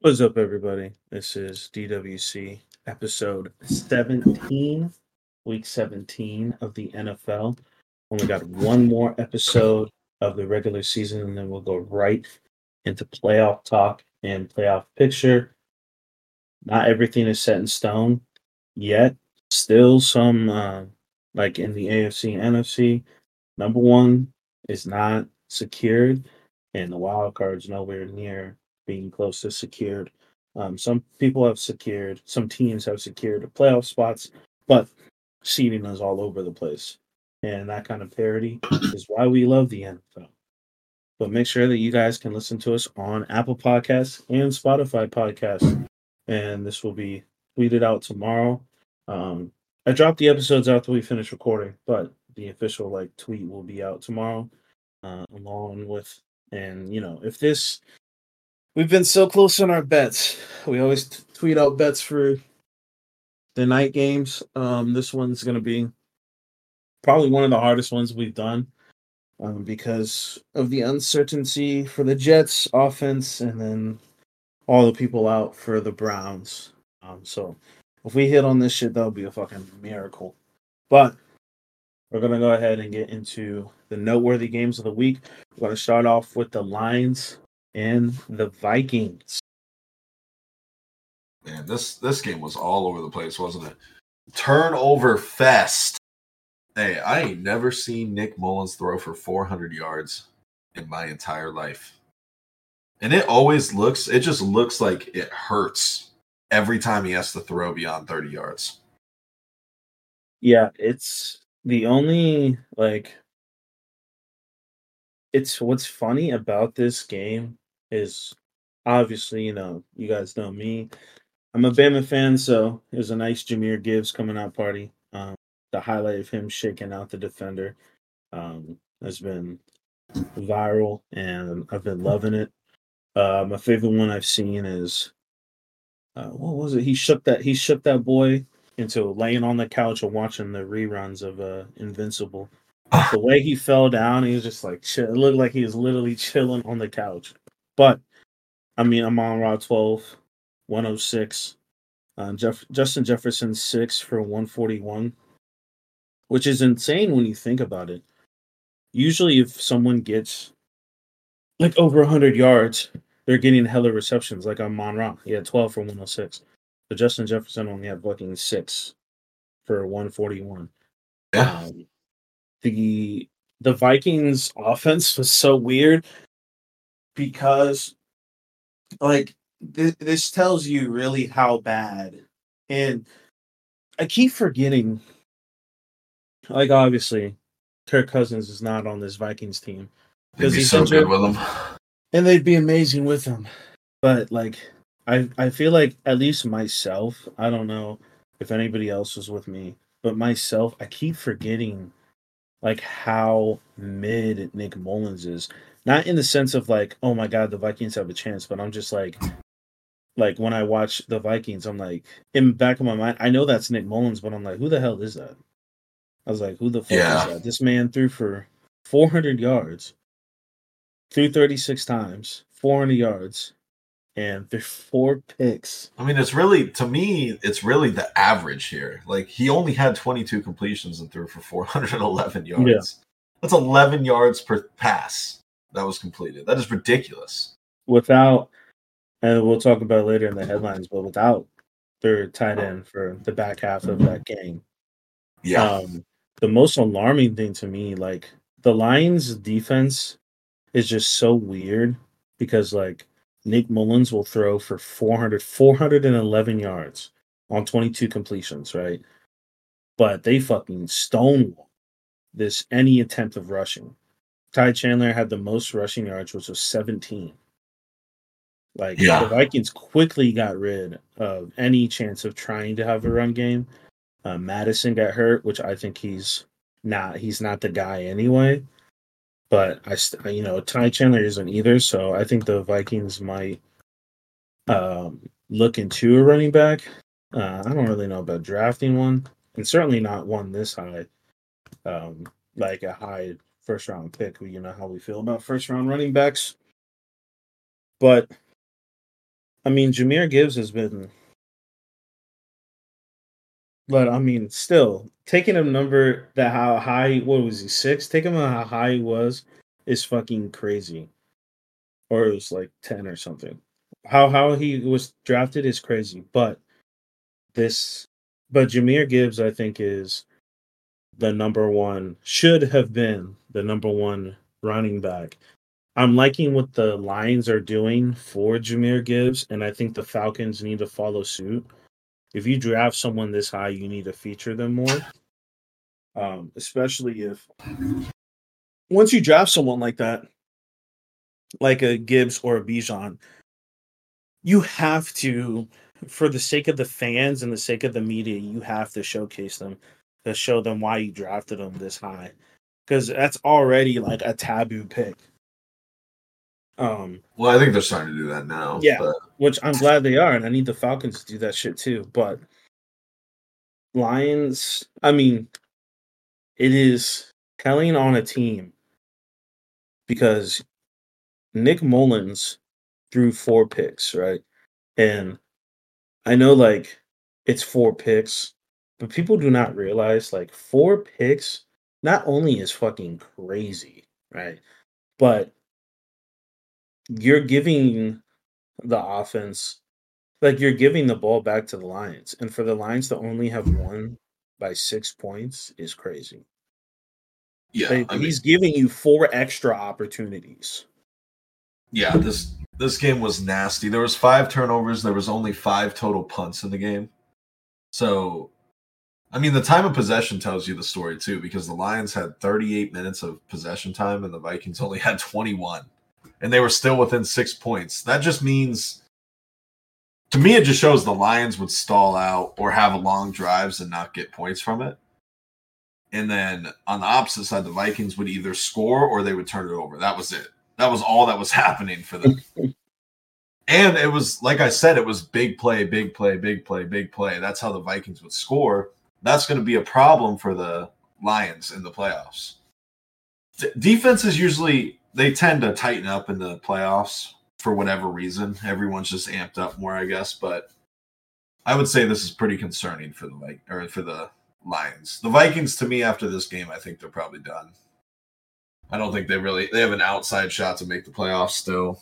What's up, everybody? This is DWC episode 17, week 17 of the NFL. Only got one more episode of the regular season, and then we'll go right into playoff talk and playoff picture. Not everything is set in stone yet. Still some, uh, like in the AFC NFC, number one is not secured, and the wild card's nowhere near being close to secured. Um, some people have secured, some teams have secured playoff spots, but seeding is all over the place. And that kind of parity is why we love the NFL. But make sure that you guys can listen to us on Apple Podcasts and Spotify Podcasts. And this will be tweeted out tomorrow. Um, I dropped the episodes after we finish recording, but the official like tweet will be out tomorrow, uh, along with and you know if this We've been so close on our bets. We always t- tweet out bets for the night games. Um, this one's going to be probably one of the hardest ones we've done um, because of the uncertainty for the Jets offense and then all the people out for the Browns. Um, so if we hit on this shit, that'll be a fucking miracle. But we're going to go ahead and get into the noteworthy games of the week. We're going to start off with the Lions and the Vikings. Man, this this game was all over the place, wasn't it? Turnover fest. Hey, I ain't never seen Nick Mullens throw for 400 yards in my entire life. And it always looks, it just looks like it hurts every time he has to throw beyond 30 yards. Yeah, it's the only like it's what's funny about this game is obviously, you know, you guys know me. I'm a Bama fan, so it was a nice Jahmyr Gibbs coming out party. Um, the highlight of him shaking out the defender um, has been viral, and I've been loving it. Uh, my favorite one I've seen is uh, what was it? He shook that he shook that boy into laying on the couch and watching the reruns of uh, Invincible. The way he fell down, he was just like chill. It looked like he was literally chilling on the couch. But I mean, Amon-Ra 12, 106. Uh, Jeff, Justin Jefferson six for 141, which is insane when you think about it. Usually, if someone gets like over 100 yards, they're getting hella receptions. Like Amon-Ra, he had 12 for 106. But Justin Jefferson only had fucking six for 141. Yeah. Um, the the Vikings offense was so weird because like th- this tells you really how bad and i keep forgetting like obviously kirk cousins is not on this vikings team because he's so good with them and they'd be amazing with him but like i i feel like at least myself i don't know if anybody else was with me but myself i keep forgetting like how mid nick mullens is not in the sense of like, oh my god, the Vikings have a chance, but I'm just like, like when I watch the Vikings, I'm like, in back of my mind, I know that's Nick Mullens, but I'm like, who the hell is that? I was like, who the fuck yeah. is that? This man threw for 400 yards, threw 36 times, 400 yards, and there's four picks. I mean, it's really to me, it's really the average here. Like he only had 22 completions and threw for 411 yards. Yeah. That's 11 yards per pass that was completed. That is ridiculous. Without, and we'll talk about later in the headlines, but without their tight end for the back half of that game. Yeah. Um, the most alarming thing to me, like the Lions defense is just so weird because like Nick Mullens will throw for 400, 411 yards on 22 completions, right? But they fucking stonewall this any attempt of rushing. Ty Chandler had the most rushing yards, which was 17. Like yeah. the Vikings quickly got rid of any chance of trying to have a run game. Uh, Mattison got hurt, which I think he's not. He's not the guy anyway. But I, you know, Ty Chandler isn't either. So I think the Vikings might um, look into a running back. Uh, I don't really know about drafting one, and certainly not one this high, um, like a high first round pick. You know how we feel about first round running backs. But I mean, Jahmyr Gibbs has been, but I mean, still taking a number that how high what was he six? Taking him how high he was is fucking crazy, or it was like ten or something. How how he was drafted is crazy, but this, but Jahmyr Gibbs, I think, is the number one should have been the number one running back. I'm liking what the Lions are doing for Jahmyr Gibbs, and I think the Falcons need to follow suit. If you draft someone this high, you need to feature them more. Um, especially if once you draft someone like that, like a Gibbs or a Bijan, you have to, for the sake of the fans and the sake of the media, you have to showcase them to show them why you drafted them this high. Because that's already like a taboo pick. Um, well, I think they're starting to do that now. Yeah, but... which I'm glad they are, and I need the Falcons to do that shit too. But Lions, I mean, it is telling on a team because Nick Mullens threw four picks, right? And I know like it's four picks, but people do not realize like four picks not only is fucking crazy, right? But you're giving the offense like you're giving the ball back to the Lions. And for the Lions to only have won by six points is crazy. Yeah. Like, he's mean, giving you four extra opportunities. Yeah, this this game was nasty. There was five turnovers, there was only five total punts in the game. So I mean, the time of possession tells you the story too, because the Lions had 38 minutes of possession time and the Vikings only had 21, and they were still within six points. That just means, to me, it just shows the Lions would stall out or have long drives and not get points from it. And then on the opposite side, the Vikings would either score or they would turn it over. That was it. That was all that was happening for them. and it was, like I said, it was big play, big play, big play, big play. That's how the Vikings would score that's going to be a problem for the Lions in the playoffs. D- defenses usually they tend to tighten up in the playoffs for whatever reason. Everyone's just amped up more, I guess. But I would say this is pretty concerning for the like or for the Lions. The Vikings, to me, after this game, I think they're probably done. I don't think they really they have an outside shot to make the playoffs still.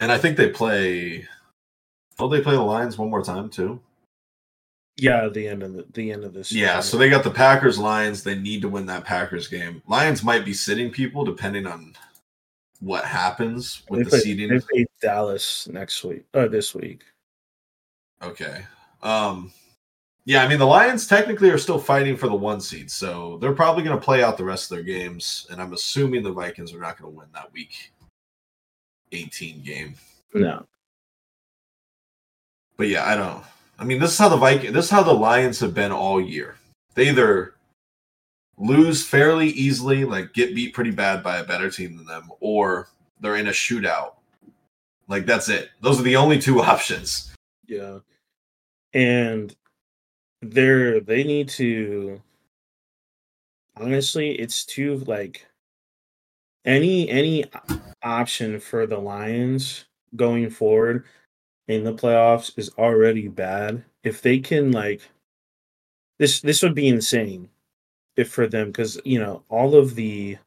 And I think they play. Oh, they play the Lions one more time too. Yeah, the end of the, the end of this. Yeah, so they got the Packers Lions. They need to win that Packers game. Lions might be sitting people depending on what happens with they the play, seeding. They play Dallas next week or this week. Okay. Um yeah, I mean the Lions technically are still fighting for the one seed, so they're probably going to play out the rest of their games, and I'm assuming the Vikings are not going to win that week 18 game. No. But yeah, I don't. I mean, this is how the Viking, this is how the Lions have been all year. They either lose fairly easily, like get beat pretty bad by a better team than them, or they're in a shootout. Like that's it. Those are the only two options. Yeah. And they're they need to honestly, it's too like any any option for the Lions going forward in the playoffs is already bad. If they can like this this would be insane if for them because you know all of the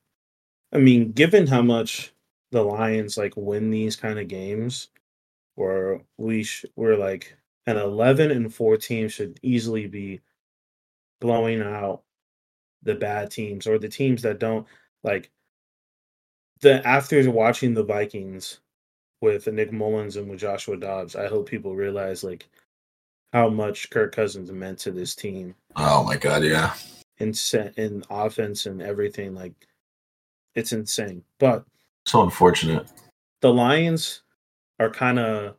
I mean, given how much the Lions like win these kind of games, where we sh- we're like an eleven and four team should easily be blowing out the bad teams or the teams that don't like the after watching the Vikings with Nick Mullens and with Joshua Dobbs, I hope people realize like how much Kirk Cousins meant to this team. Oh my god, yeah. In in offense and everything, like it's insane. But so unfortunate. The Lions are kind of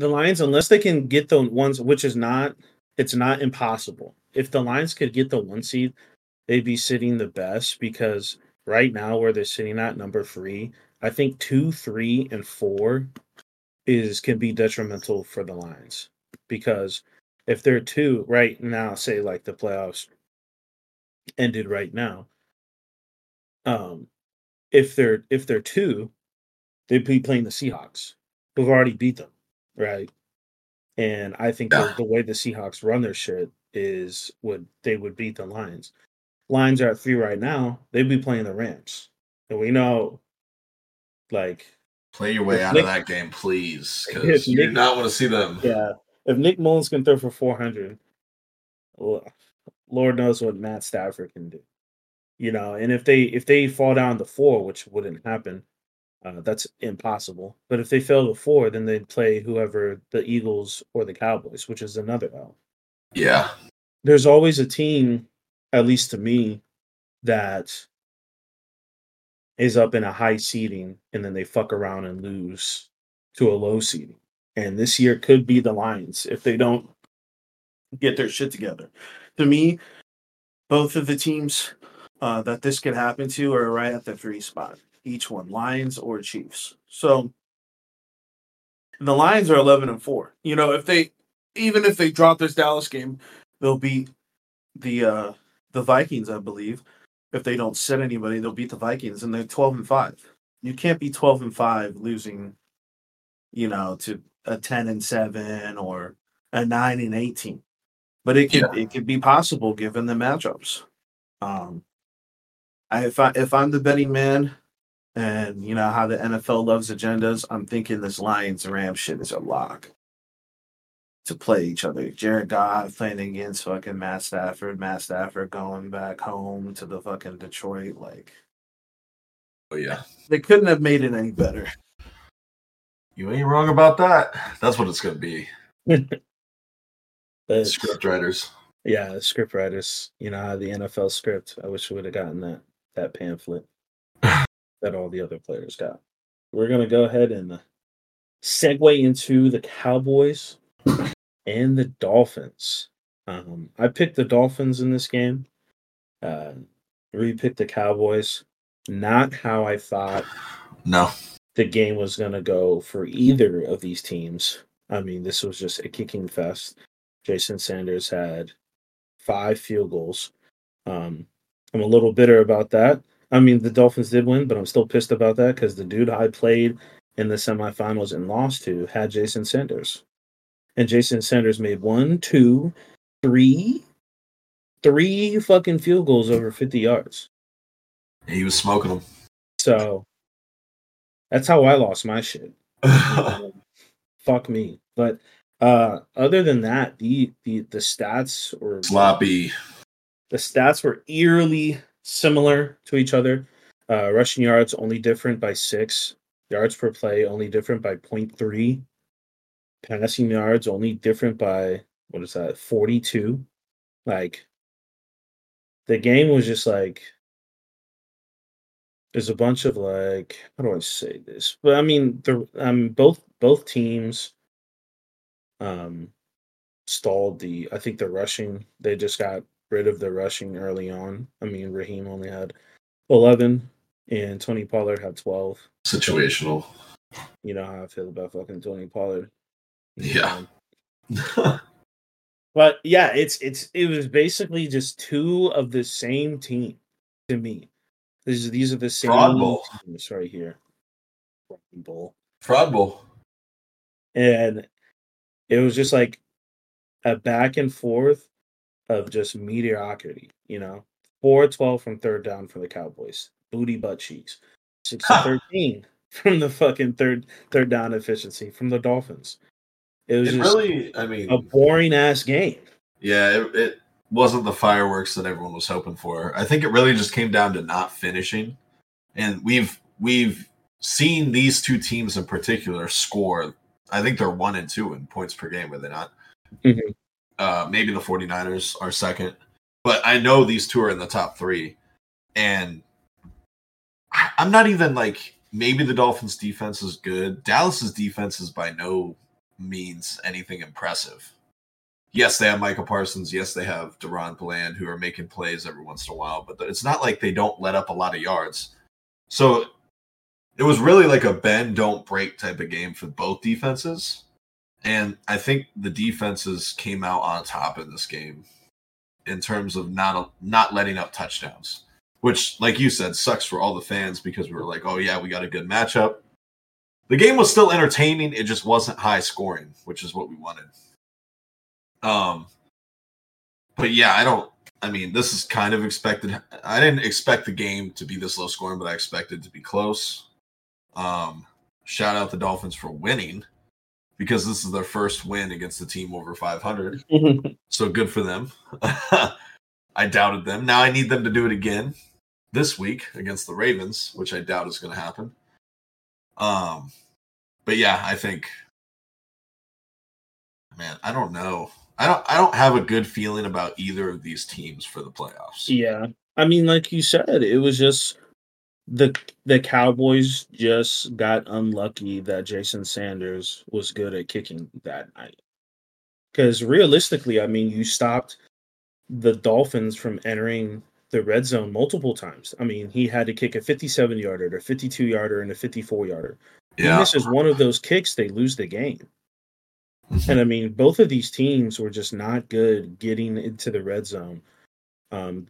the Lions, unless they can get the ones, which is not, it's not impossible. If the Lions could get the one seed, they'd be sitting the best because right now where they're sitting at number three, I think two, three, and four is can be detrimental for the Lions because if they're two right now, say like the playoffs ended right now, um, if they're if they're two, they'd be playing the Seahawks, who've already beat them, right? And I think the, the way the Seahawks run their shit is would they would beat the Lions. Lions are at three right now. They'd be playing the Rams, and we know, like, Play your way out Nick- of that game, please, because you do not want to see them. yeah, if Nick Mullens can throw for four hundred, Lord knows what Matt Stafford can do. You know, and if they if they fall down to four, which wouldn't happen, uh, that's impossible. But if they fail to four, then they'd play whoever the Eagles or the Cowboys, which is another L. Yeah, There's always a team, at least to me, that is up in a high seeding and then they fuck around and lose to a low seeding. And this year could be the Lions if they don't get their shit together. To me, both of the teams uh, that this could happen to are right at the three spot, each one, Lions or Chiefs. So the Lions are 11 and 4. You know, if they, even if they drop this Dallas game, they'll beat the uh the Vikings, I believe. If they don't set anybody, they'll beat the Vikings and they're 12 and 5. You can't be 12 and 5 losing, you know, to a 10 and 7 or a 9 and 18. But it could it could be possible given the matchups. Um I if I if I'm the betting man and you know how the NFL loves agendas, I'm thinking this Lions Rams shit is a lock to play each other. Jared Goff playing against fucking Matt Stafford, Matt Stafford going back home to the fucking Detroit. Like oh yeah, they couldn't have made it any better. you ain't wrong about that. That's what it's gonna be. But Script writers. yeah, the script writers, you know, the NFL script. I wish we would have gotten that that pamphlet that all the other players got. We're gonna go ahead and segue into the Cowboys and the Dolphins. Um, I picked the Dolphins in this game. Uh, the Cowboys. Not how I thought No, the game was going to go for either of these teams. I mean, this was just a kicking fest. Jason Sanders had five field goals. Um, I'm a little bitter about that. I mean, the Dolphins did win, but I'm still pissed about that because the dude I played in the semifinals and lost to had Jason Sanders. And Jason Sanders made one, two, three, three fucking field goals over 50 yards. he was smoking them. So that's how I lost my shit. Um, fuck me. But uh other than that, the the the stats were Sloppy. the stats were eerily similar to each other. Uh rushing yards only different by six, yards per play only different by 0.3, passing yards only different by what is that, 42. Like the game was just like there's a bunch of like how do I say this? But I mean the um both both teams um stalled the I think the rushing they just got rid of the rushing early on. I mean Raheem only had eleven and Tony Pollard had twelve. Situational. You know how I feel about fucking Tony Pollard. Yeah. But yeah, it's it's it was basically just two of the same team to me. These these are the same Fraud Bowl. teams right here. Fraud Bowl. Fraud Bowl. And it was just like a back and forth of just mediocrity, you know. 4 12 from third down for the Cowboys. Booty butt cheeks. 6 13 from the fucking third third down efficiency from the Dolphins. It was It just really, I mean, a boring ass game. yeah, it, it wasn't the fireworks that everyone was hoping for. I think it really just came down to not finishing, and we've we've seen these two teams in particular score. I think they're one and two in points per game, are they not? Mhm. Uh, maybe the 49ers are second, but I know these two are in the top three, and I'm not even like maybe the Dolphins' defense is good. Dallas's defense is by no means anything impressive. Yes, they have Micah Parsons. Yes, they have DaRon Bland, who are making plays every once in a while, but it's not like they don't let up a lot of yards. So it was really like a bend, don't break type of game for both defenses. And I think the defenses came out on top in this game in terms of not not letting up touchdowns, which, like you said, sucks for all the fans because we were like, oh yeah, we got a good matchup. The game was still entertaining. It just wasn't high scoring, which is what we wanted. Um, but yeah, I don't. I mean, this is kind of expected. I didn't expect the game to be this low scoring, but I expected to be close. Um, shout out the Dolphins for winning because this is their first win against the team over 500. so good for them. I doubted them. Now I need them to do it again this week against the Ravens, which I doubt is going to happen. Um, but yeah, I think, man, I don't know. I don't. I don't have a good feeling about either of these teams for the playoffs. Yeah, I mean, like you said, it was just the the Cowboys just got unlucky that Jason Sanders was good at kicking that night. Because realistically, I mean, you stopped the Dolphins from entering the red zone multiple times. I mean, he had to kick a 57 yarder, a 52 yarder, and a 54 yarder. Yeah. This is one of those kicks, they lose the game. Mm-hmm. And I mean, both of these teams were just not good getting into the red zone. Um,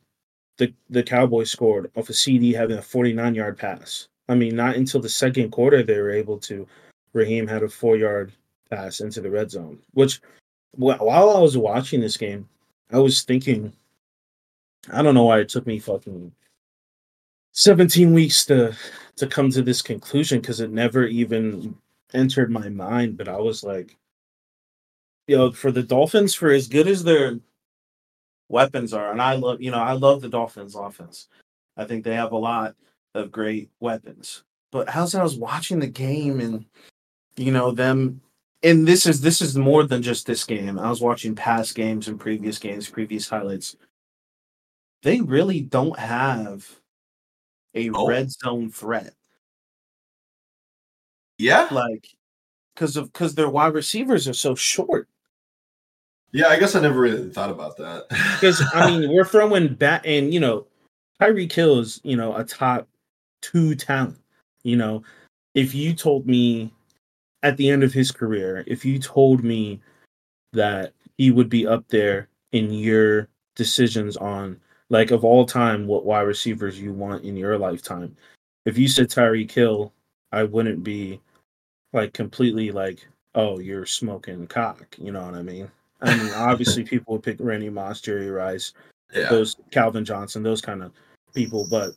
the the Cowboys scored off a CeeDee having a 49 yard pass. I mean, not until the second quarter they were able to. Raheem had a four yard pass into the red zone. Which, while I was watching this game, I was thinking, I don't know why it took me fucking 17 weeks to to come to this conclusion because it never even entered my mind. But I was like, you know, for the Dolphins, for as good as their weapons are, and I love, you know, I love the Dolphins offense. I think they have a lot of great weapons. But as I was watching the game and you know them and this is this is more than just this game. I was watching past games and previous games, previous highlights. They really don't have a oh. red zone threat. Yeah. Like because of because their wide receivers are so short. Yeah, I guess I never really thought about that. Because I mean, we're throwing back, and you know, Tyreek Hill is you know a top two talent. You know, if you told me at the end of his career, if you told me that he would be up there in your decisions on like of all time what wide receivers you want in your lifetime, if you said Tyreek Hill, I wouldn't be like completely like, oh, you're smoking cock. You know what I mean? I mean, obviously, people would pick Randy Moss, Jerry Rice, yeah. those Calvin Johnson, those kind of people. But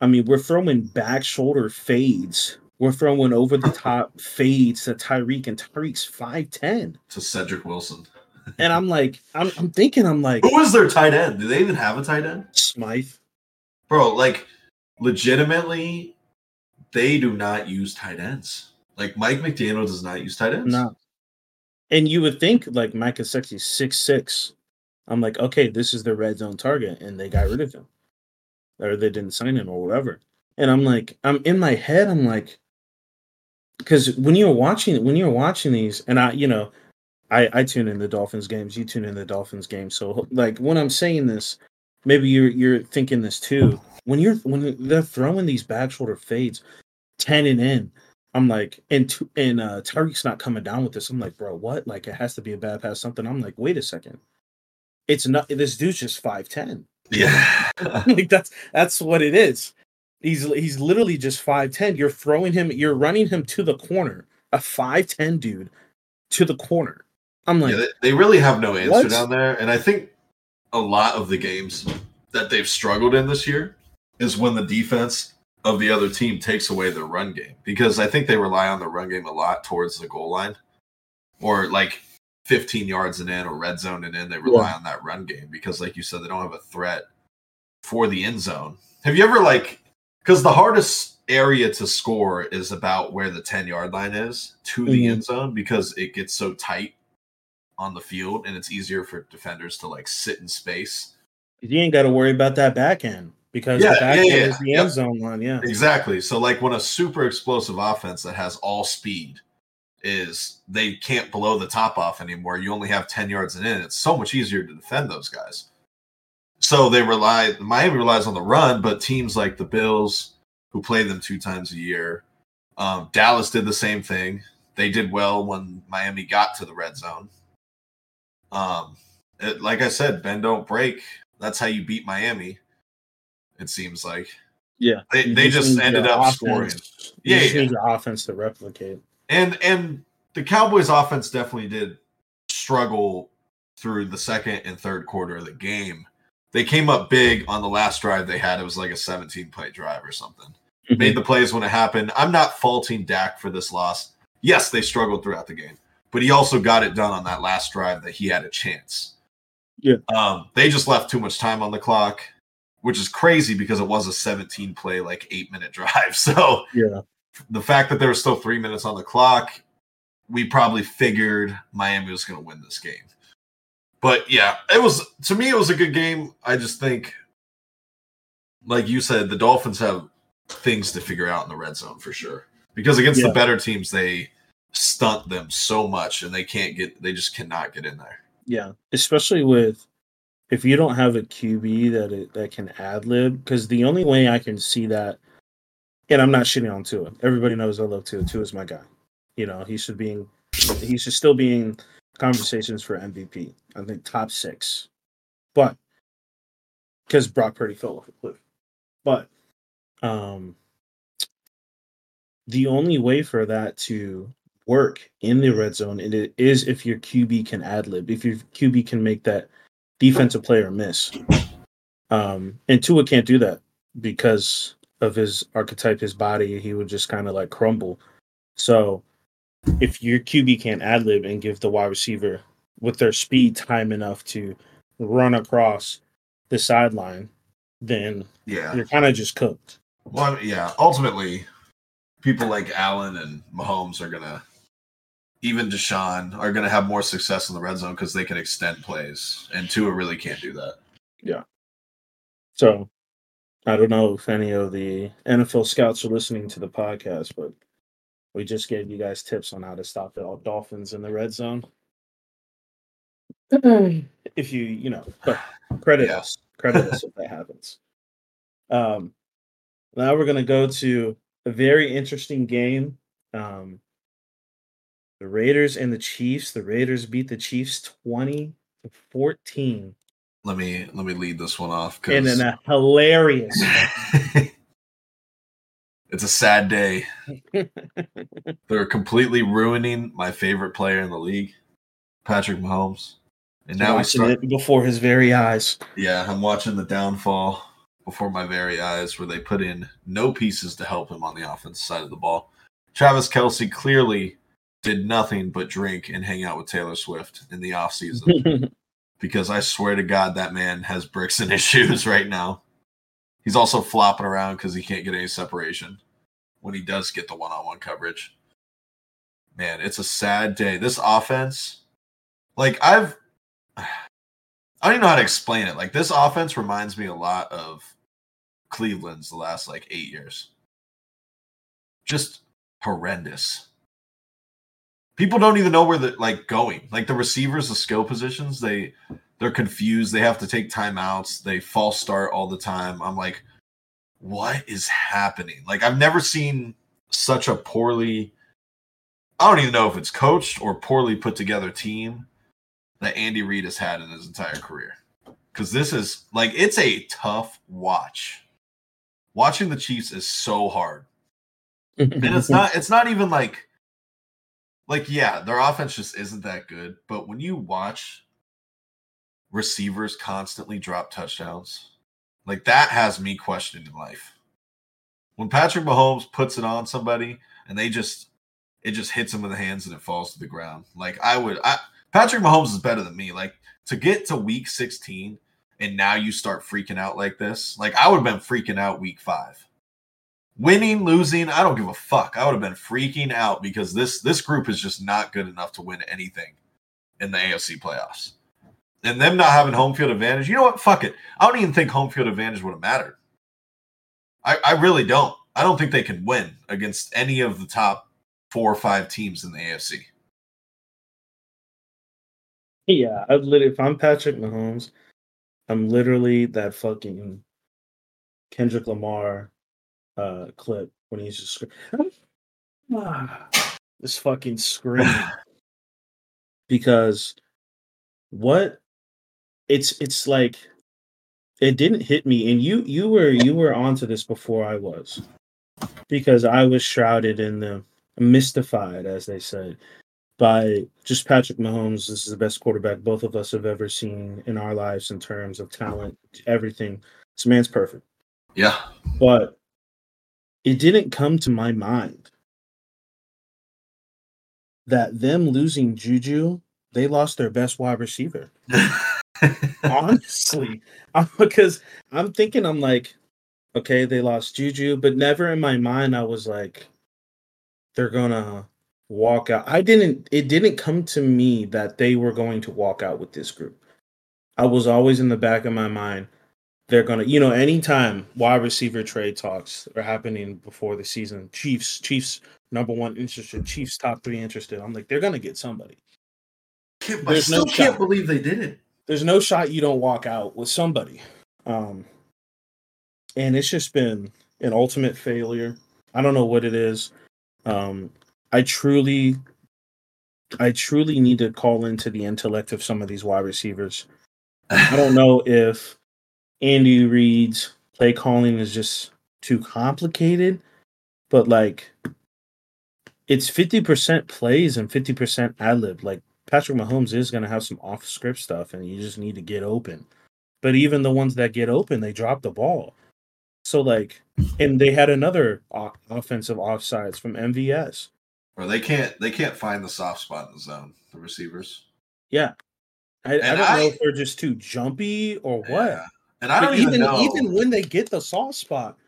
I mean, we're throwing back shoulder fades. We're throwing over the top fades to Tyreek, and Tyreek's five ten to Cedrick Wilson. And I'm like, I'm, I'm thinking, I'm like, who is their tight end? Do they even have a tight end? Smythe, bro. Like, legitimately, they do not use tight ends. Like Mike McDaniel does not use tight ends. No. And you would think like Mike Gesicki six six. I'm like, okay, this is the red zone target, and they got rid of him, or they didn't sign him, or whatever. And I'm like, I'm in my head, I'm like, because when you're watching, when you're watching these, and I, you know, I I tune in the Dolphins games, you tune in the Dolphins games, so like when I'm saying this, maybe you're you're thinking this too. When you're when they're throwing these back shoulder fades, ten and in, I'm like, and and uh, Tyreek's not coming down with this. I'm like, bro, what? Like, it has to be a bad pass, something. I'm like, wait a second, it's not. This dude's just five ten. Yeah, like that's that's what it is. He's he's literally just five ten. You're throwing him. You're running him to the corner. A five ten dude to the corner. I'm like, yeah, they, really have no answer what? down there. And I think a lot of the games that they've struggled in this year is when the defense of the other team takes away their run game because I think they rely on the run game a lot towards the goal line or like 15 yards and in or red zone and in. They rely yeah. on that run game because, like you said, they don't have a threat for the end zone. Have you ever like because the hardest area to score is about where the 10 yard line is to the mm-hmm. end zone because it gets so tight on the field and it's easier for defenders to like sit in space. You ain't got to worry about that back end because yeah, the back yeah, yeah, is the end zone line. Yeah, exactly. So like when a super explosive offense that has all speed is they can't blow the top off anymore. You only have ten yards and in. It's so much easier to defend those guys. So they rely. Miami relies on the run, but teams like the Bills, who play them two times a year, um, Dallas did the same thing. They did well when Miami got to the red zone. Um, it, like I said, bend don't break. That's how you beat Miami it seems like. Yeah, They You they just ended up scoring. offense- You Yeah, yeah. need your offense to replicate. And and the Cowboys offense definitely did struggle through the second and third quarter of the game. They came up big on the last drive they had. It was like a 17 play drive or something. Made the plays when it happened. I'm not faulting Dak for this loss. Yes, they struggled throughout the game, but he also got it done on that last drive that he had a chance. Yeah. Um, they just left too much time on the clock, which is crazy because it was a 17 play, like eight minute drive. So yeah, the fact that there was still three minutes on the clock, we probably figured Miami was going to win this game. But yeah, it was to me, it was a good game. I just think, like you said, the Dolphins have things to figure out in the red zone for sure. Because against Yeah. the better teams, they stunt them so much and they can't get, they just cannot get in there. yeah. Especially with if you don't have a QB that it, that can ad lib, because the only way I can see that, and I'm not shitting on Tua. Everybody knows I love Tua. Tua is my guy. You know, he should be in, he should still be in conversations for MVP. I think top six, but because Brock Purdy fell off a cliff. But um, the only way for that to work in the red zone and it is if your QB can ad lib, if your QB can make that defensive player miss. Um, and Tua can't do that because of his archetype, his body. He would just kind of like crumble. So if your QB can't ad lib and give the wide receiver with their speed time enough to run across the sideline, then Yeah. you're kind of just cooked. Well, I mean, yeah. Ultimately, people like Allen and Mahomes are gonna, even Deshaun are gonna have more success in the red zone because they can extend plays, and Tua really can't do that. Yeah. So I don't know if any of the NFL scouts are listening to the podcast, but we just gave you guys tips on how to stop the Dolphins in the red zone. if you, you know, but credit Yeah. us, credit us if that happens. Um, now we're gonna go to a very interesting game. Um, the Raiders and the Chiefs. The Raiders beat the Chiefs twenty to fourteen Let me let me lead this one off in because a hilarious. it's a sad day. They're completely ruining my favorite player in the league, Patrick Mahomes, and now we watching start. it before his very eyes. Yeah, I'm watching the downfall before my very eyes where they put in no pieces to help him on the offense side of the ball. Travis Kelce clearly did nothing but drink and hang out with Taylor Swift in the offseason because I swear to God, that man has bricks in his shoes right now. He's also flopping around because he can't get any separation when he does get the one on one coverage. Man, it's a sad day. This offense, like, I've. I don't even know how to explain it. Like this offense reminds me a lot of Cleveland's the last like eight years. Just horrendous. People don't even know where they're like going. Like the receivers, the skill positions, they they're confused. They have to take timeouts. They false start all the time. I'm like, what is happening? Like I've never seen such a poorly. I don't even know if it's coached or poorly put together team that Andy Reid has had in his entire career. Because this is like it's a tough watch. Watching the Chiefs is so hard. And it's not it's not even like like yeah, their offense just isn't that good. But when you watch receivers constantly drop touchdowns, like that has me questioning life. When Patrick Mahomes puts it on somebody and they just it just hits them in the hands and it falls to the ground. Like I would I Patrick Mahomes is better than me. Like to get to week 16 and now you start freaking out like this. Like I would have been freaking out week 5. Winning, losing, I don't give a fuck. I would have been freaking out because this this group is just not good enough to win anything in the AFC playoffs. And them not having home field advantage, you know what? Fuck it. I don't even think home field advantage would have mattered. I, I really don't. I don't think they can win against any of the top four or five teams in the AFC. yeah, I literally, if I'm Patrick Mahomes, I'm literally that fucking Kendrick Lamar uh clip when he's just this fucking scream because what it's it's like it didn't hit me, and you you were you were onto this before I was, because I was shrouded in the mystified, as they said, by just Patrick Mahomes. This is the best quarterback both of us have ever seen in our lives in terms of talent, everything. This man's perfect. Yeah. But it didn't come to my mind that them losing Juju, they lost their best wide receiver. Honestly, because I'm thinking, I'm like, okay, they lost Juju, but never in my mind I was like, they're gonna walk out. I didn't. It didn't come to me that they were going to walk out with this group. I was always in the back of my mind. They're gonna, you know, anytime wide receiver trade talks are happening before the season, Chiefs, Chiefs number one interested, Chiefs top three interested. I'm like, they're gonna get somebody. Can't, I still no can't shot. believe they did it. There's no shot you don't walk out with somebody. Um, and it's just been an ultimate failure. I don't know what it is. Um, I truly, I truly need to call into the intellect of some of these wide receivers. I don't know if Andy Reid's play calling is just too complicated, but like it's 50% plays and 50% ad lib. Like Patrick Mahomes is going to have some off script stuff and you just need to get open. But even the ones that get open, they drop the ball. So like, and they had another offensive offsides from MVS. Or they can't they can't find the soft spot in the zone. The receivers. Yeah, I, I don't I, know if they're just too jumpy or what. Yeah. And I don't even, even know. even when they get the soft spot,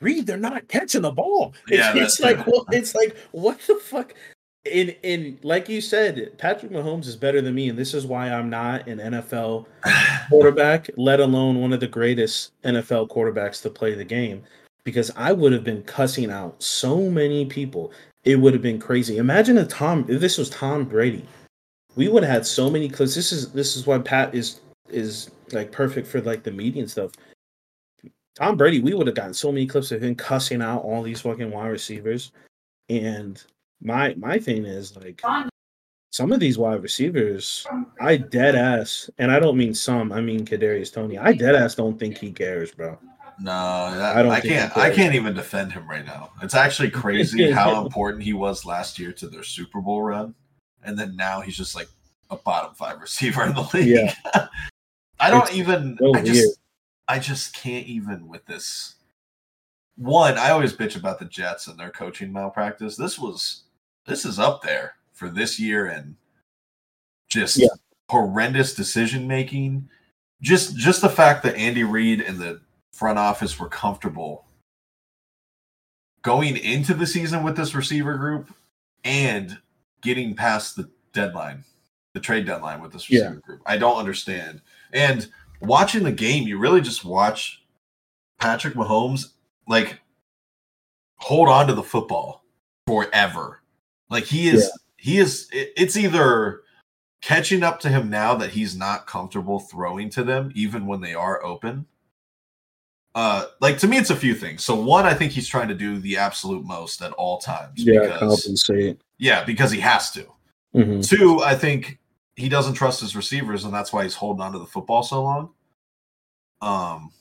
Reid, they're not catching the ball. It's, yeah, it's like well, it's like what the fuck. In in like you said, Patrick Mahomes is better than me, and this is why I'm not an NFL quarterback, let alone one of the greatest NFL quarterbacks to play the game. Because I would have been cussing out so many people it would have been crazy. Imagine if Tom, if this was Tom Brady, we would have had so many clips. This is this is why Pat is is like perfect for like the media and stuff. Tom Brady, we would have gotten so many clips of him cussing out all these fucking wide receivers. And my my thing is like some of these wide receivers, I dead ass, and I don't mean some, I mean Kadarius Toney. I dead ass don't think he cares, bro. No, that, I don't. I can't. I can't even defend him right now. It's actually crazy how important he was last year to their Super Bowl run, and then now he's just like a bottom five receiver in the league. Yeah. I don't it's even. So I just. Weird. I just can't even with this. One, I always bitch about the Jets and their coaching malpractice. This was. This is up there for this year and just yeah. horrendous decision making. Just just the fact that Andy Reid and the front office were comfortable going into the season with this receiver group and getting past the deadline, the trade deadline with this receiver yeah. group. I don't understand. And watching the game, you really just watch Patrick Mahomes like hold on to the football forever. Like he is, yeah. he is. It's either catching up to him now that he's not comfortable throwing to them, even when they are open, uh, like to me, it's a few things. So one, I think he's trying to do the absolute most at all times. Yeah, because, compensate. Yeah, because he has to. Mm-hmm. Two, I think he doesn't trust his receivers, and that's why he's holding on to the football so long. Um,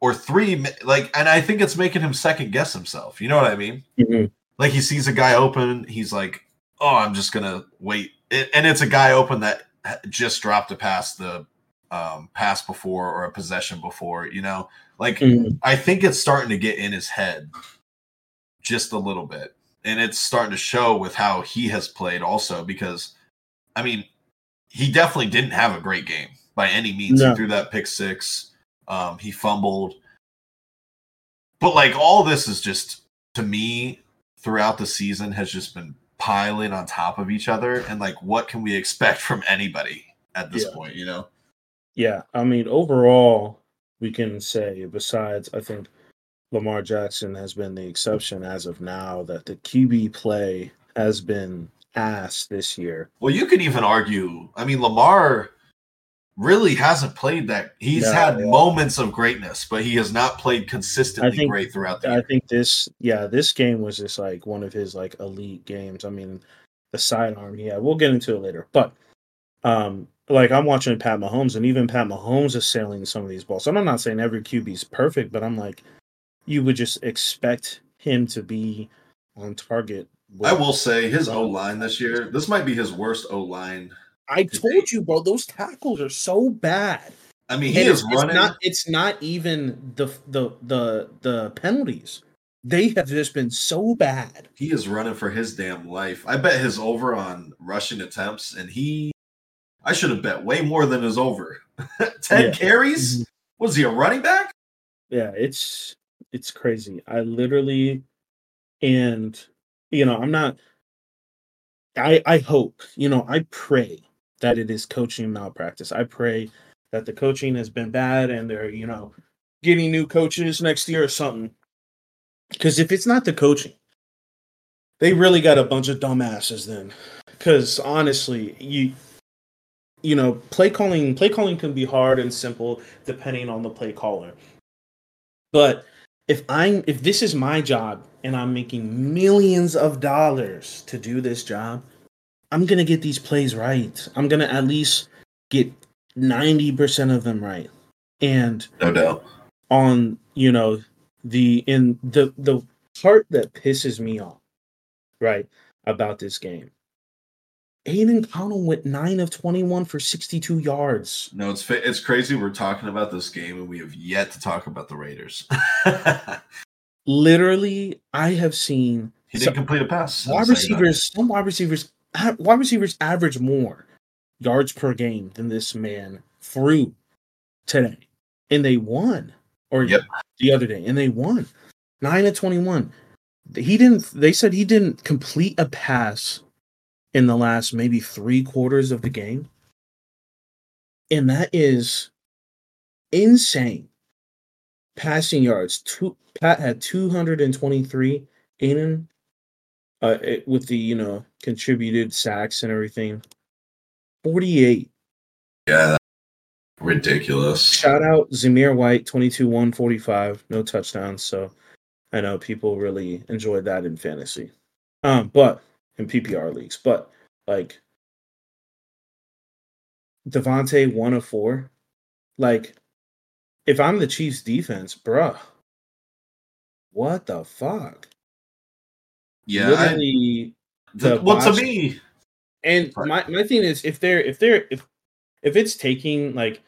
or three, like, and I think it's making him second guess himself. You know what I mean? Mm-hmm. Like he sees a guy open, he's like, "Oh, I'm just gonna wait," it, and it's a guy open that just dropped a pass the um, pass before or a possession before. You know, like mm-hmm. I think it's starting to get in his head just a little bit, and it's starting to show with how he has played also. Because I mean, he definitely didn't have a great game by any means. No. He threw that pick six. Um, he fumbled, but like all this is just to me throughout the season has just been piling on top of each other and like what can we expect from anybody at this yeah. point you know yeah, I mean, overall, we can say, besides, I think Lamar Jackson has been the exception as of now, that the QB play has been this year. Well, you could even argue, I mean, Lamar really hasn't played that. He's no, had yeah. moments of greatness, but he has not played consistently think, great throughout the I year. think this, yeah, this game was just like one of his like elite games. I mean, the sidearm, yeah, we'll get into it later. But um like I'm watching Pat Mahomes, and even Pat Mahomes is sailing some of these balls. And I'm not saying every QB is perfect, but I'm like, you would just expect him to be on target. I will say his O line this year. This might be his worst O line. I told you, bro. Those tackles are so bad. I mean, he and is it's, running. It's not, it's not even the the the the penalties. They have just been so bad. He is running for his damn life. I bet his over on rushing attempts, and he, I should have bet way more than his over. Ten yeah. carries. Mm-hmm. Was he a running back? Yeah, it's it's crazy. I literally, and you know, I'm not. I I hope you know. I pray that it is coaching malpractice. I pray that the coaching has been bad and they're you know getting new coaches next year or something. Because if it's not the coaching, they really got a bunch of dumbasses then. Because honestly, you you know play calling play calling can be hard and simple depending on the play caller. But if I'm if this is my job and I'm making millions of dollars to do this job, I'm gonna get these plays right. I'm gonna at least get ninety percent of them right. And no doubt on you know the in the the part that pisses me off, right, about this game. Aidan O'Connell went nine of twenty-one for sixty-two yards. No, it's it's crazy. We're talking about this game, and we have yet to talk about the Raiders. Literally, I have seen he didn't some, complete a pass. Wide receivers, some wide receivers, wide receivers average more yards per game than this man threw today, and they won or yep. the other day, and they won nine of twenty-one. He didn't. They said he didn't complete a pass in the last maybe three quarters of the game, and that is insane. Passing yards. Two, Pat had two hundred and twenty-three. Aidan, uh, it, with the you know contributed sacks and everything, forty-eight. Yeah, Ridiculous. Shout out Zamir White, 22 145, no touchdowns. So I know people really enjoyed that in fantasy. Um, but in PPR leagues, but like Davante one of four. Like, if I'm the Chiefs defense, bruh, what the fuck? Yeah, Literally I, the well to me. And my, my thing is if they're if they're if if it's taking like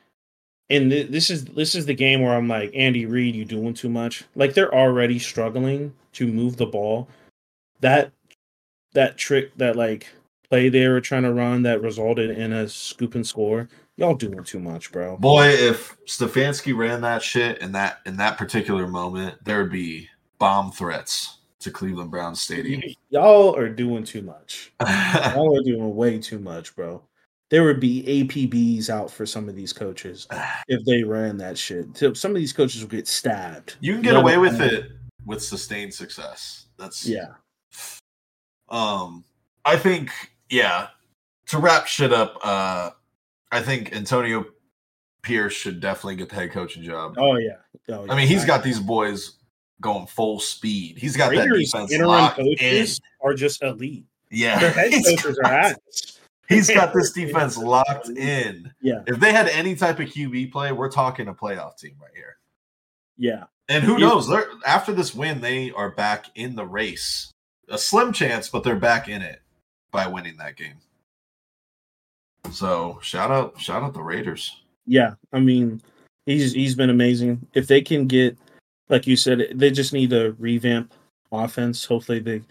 and th- this is this is the game where I'm like Andy Reid, you doing too much. Like they're already struggling to move the ball. That that trick that like play they were trying to run that resulted in a scoop and score. Y'all doing too much, bro. Boy, if Stefanski ran that shit in that in that particular moment, there would be bomb threats to Cleveland Browns Stadium. Y'all are doing too much. Y'all are doing way too much, bro there would be APBs out for some of these coaches if they ran that shit. So some of these coaches would get stabbed. You can get away with it with sustained success. That's yeah. Um, I think yeah. To wrap shit up, uh, I think Antonio Pierce should definitely get the head coaching job. Oh yeah. Oh, yeah. I mean, he's got these boys going full speed. He's got Raiders that defense locked coaches in. are just elite. Yeah, their head coaches are ass. He's got this defense locked in. Yeah. If they had any type of QB play, we're talking a playoff team right here. Yeah. And who knows? They're, after this win, they are back in the race. A slim chance, but they're back in it by winning that game. So shout out, shout out the Raiders. Yeah, I mean, he's he's been amazing. If they can get, like you said, they just need to revamp offense. Hopefully, they,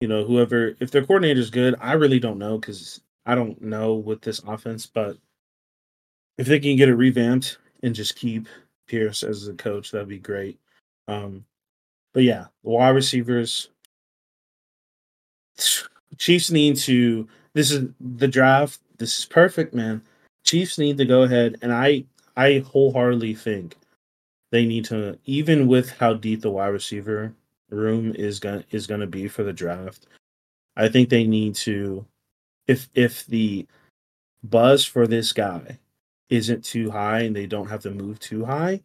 you know, whoever if their coordinator is good, I really don't know because I don't know with this offense, but if they can get it revamped and just keep Pierce as the coach, that'd be great. Um, but yeah, wide receivers. Chiefs need to. This is the draft. This is perfect, man. Chiefs need to go ahead, and I I wholeheartedly think they need to, even with how deep the wide receiver room is going is to be for the draft. I think they need to if if the buzz for this guy isn't too high and they don't have to move too high,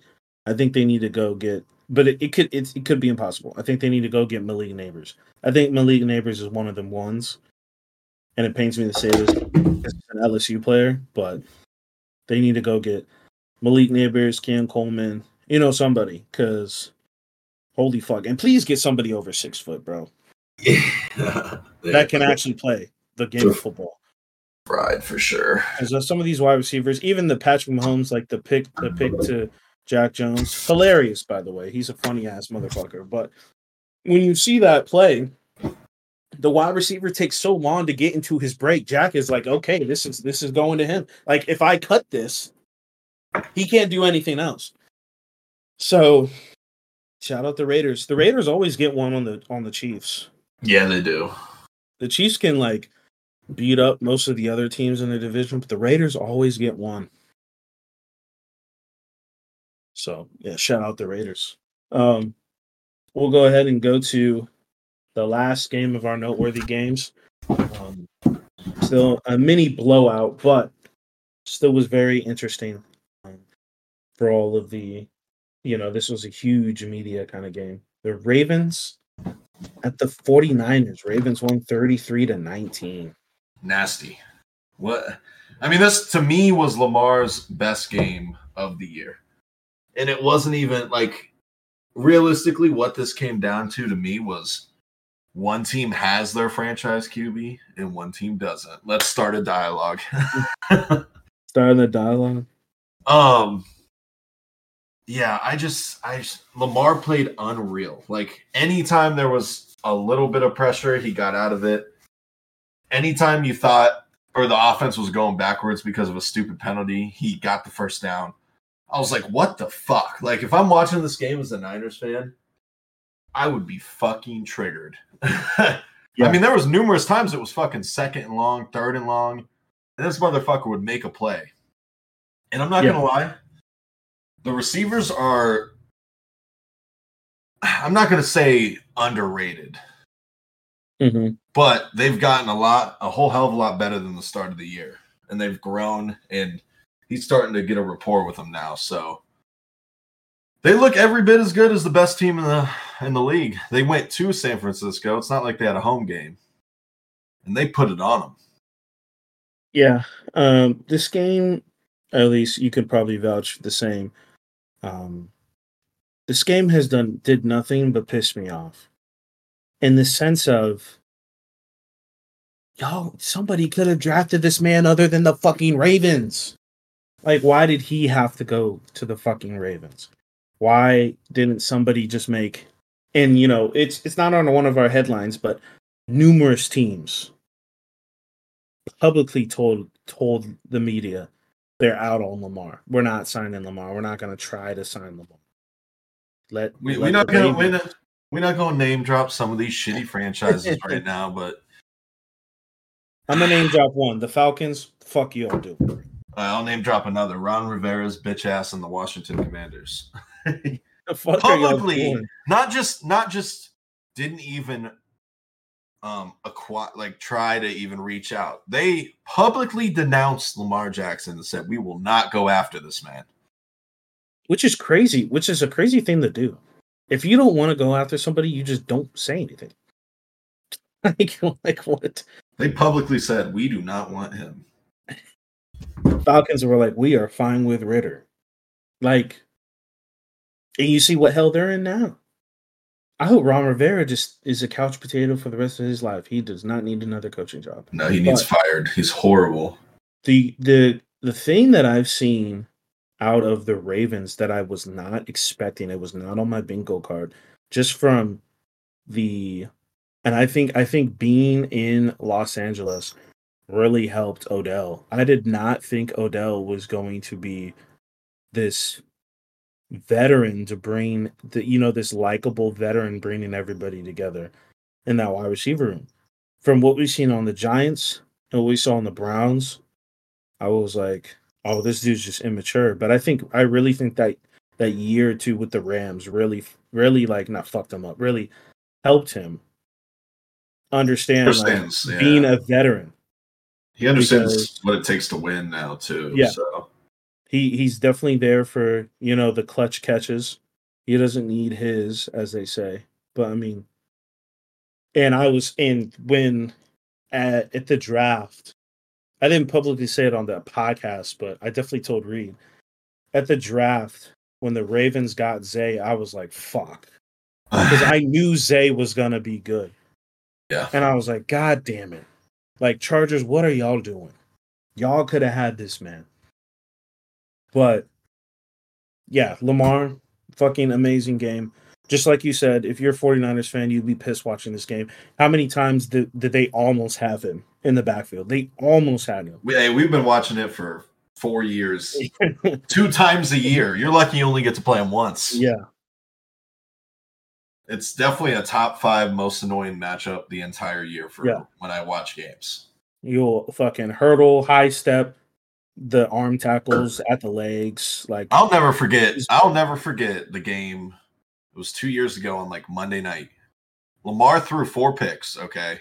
I think they need to go get. But it, it could it, it could be impossible. I think they need to go get Malik Nabers. I think Malik Nabers is one of them ones, and it pains me to say this as an LSU player, but they need to go get Malik Nabers, Cam Coleman, you know, somebody, because holy fuck. And please get somebody over six foot, bro. Yeah. That can actually play the game of football. ride for sure. Because uh, some of these wide receivers, even the Patrick Mahomes, like the pick, the pick to Jack Jones, hilarious by the way. He's a funny ass motherfucker. But when you see that play, the wide receiver takes so long to get into his break. Jack is like, okay, this is this is going to him. Like if I cut this, he can't do anything else. So shout out the Raiders. The Raiders always get one on the on the Chiefs. Yeah, they do. The Chiefs can like beat up most of the other teams in the division, but the Raiders always get one. So yeah, shout out the Raiders. Um, we'll go ahead and go to the last game of our noteworthy games. Um, still a mini blowout, but still was very interesting um, for all of the, you know, this was a huge media kind of game. The Ravens at the 49ers. Ravens won 33 to 19. Nasty. What? I mean, this to me was Lamar's best game of the year. And it wasn't even like realistically what this came down to to me was one team has their franchise QB and one team doesn't. Let's start a dialogue. Starting the dialogue. Um yeah, I just I just, Lamar played unreal. Like anytime there was a little bit of pressure, he got out of it. Anytime you thought or the offense was going backwards because of a stupid penalty, he got the first down. I was like, what the fuck? Like if I'm watching this game as a Niners fan, I would be fucking triggered. I mean, there was numerous times it was fucking second and long, third and long, and this motherfucker would make a play. And I'm not Yeah. gonna lie, the receivers are I'm not gonna say underrated, Mm-hmm. but they've gotten a lot, a whole hell of a lot better than the start of the year. And they've grown and he's starting to get a rapport with them now. So they look every bit as good as the best team in the in the league. They went to San Francisco. It's not like they had a home game. And they put it on them. Yeah. Um, this game, at least you could probably vouch for the same. Um, this game has done did nothing but piss me off, in the sense of, yo, somebody could have drafted this man other than the fucking Ravens. Like, why did he have to go to the fucking Ravens? Why didn't somebody just make? And you know, it's it's not on one of our headlines, but numerous teams publicly told told the media they're out on Lamar. We're not signing Lamar. We're not going to try to sign Lamar. Let We, we're not we're not, we're not gonna name drop some of these shitty franchises right now, but I'm gonna name drop one. The Falcons. Fuck you, I'll do. I'll name drop another. Ron Rivera's bitch ass and the Washington Commanders. The fuck are y'all Publicly, not just not just didn't even um acquire like try to even reach out. They publicly denounced Lamar Jackson and said we will not go after this man. Which is crazy. Which is a crazy thing to do. If you don't want to go after somebody, you just don't say anything. like, like what? They publicly said we do not want him. Falcons were like, we are fine with Ridder. Like, and you see what hell they're in now. I hope Ron Rivera just is a couch potato for the rest of his life. He does not need another coaching job. No, he needs fired. He's horrible. The the the thing that I've seen out of the Ravens that I was not expecting, it was not on my bingo card, just from the and I think I think being in Los Angeles really helped Odell. I did not think Odell was going to be this veteran to bring the you know this likable veteran bringing everybody together in that wide receiver room. From what we've seen on the Giants and what we saw on the Browns, I was like, "Oh, this dude's just immature." But I think I really think that that year or two with the Rams really, really like not fucked him up, really helped him understand like, yeah. being a veteran. He understands because- what it takes to win now too. Yeah. So He he's definitely there for you know the clutch catches. He doesn't need his, as they say. But I mean, and I was in when at at the draft, I didn't publicly say it on the podcast, but I definitely told Reed at the draft when the Ravens got Zay, I was like, fuck. Because I knew Zay was gonna be good. Yeah. And I was like, God damn it. Like Chargers, what are y'all doing? Y'all could have had this man. But yeah, Lamar, fucking amazing game. Just like you said, if you're a 49ers fan, you'd be pissed watching this game. How many times did, did they almost have him in the backfield? They almost had him. We, hey, we've been watching it for four years, two times a year. You're lucky you only get to play him once. yeah. It's definitely a top five most annoying matchup the entire year for Yeah. when I watch games. You'll fucking hurdle, high step, the arm tackles at the legs. Like, I'll never forget. I'll never forget the game. It was two years ago on like Monday night. Lamar threw four picks. Okay,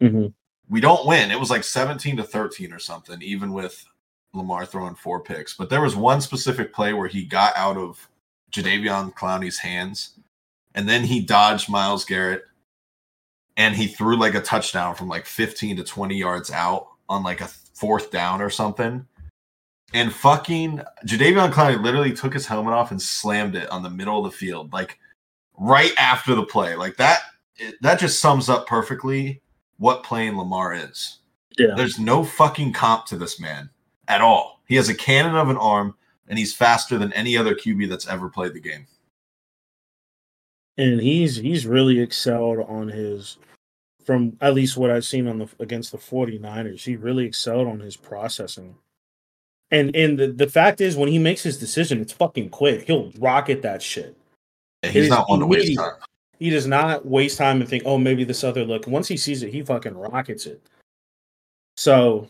Mhm. we don't win. It was like seventeen to thirteen or something, even with Lamar throwing four picks. But there was one specific play where he got out of Jadeveon Clowney's hands, and then he dodged Myles Garrett, and he threw like a touchdown from like fifteen to twenty yards out on like a fourth down or something. And fucking Jadeveon Clowney literally took his helmet off and slammed it on the middle of the field, like right after the play. Like that, it, that just sums up perfectly what playing Lamar is. yeah. There's no fucking comp to this man at all. He has a cannon of an arm, and he's faster than any other QB that's ever played the game. And he's he's really excelled on his from at least what I've seen on the against the 49ers. He really excelled on his processing. And and the, the fact is when he makes his decision, it's fucking quick. He'll rocket that shit. Yeah, He's is not one to waste time. He does not waste time and think, oh, maybe this other look. Once he sees it, he fucking rockets it. So,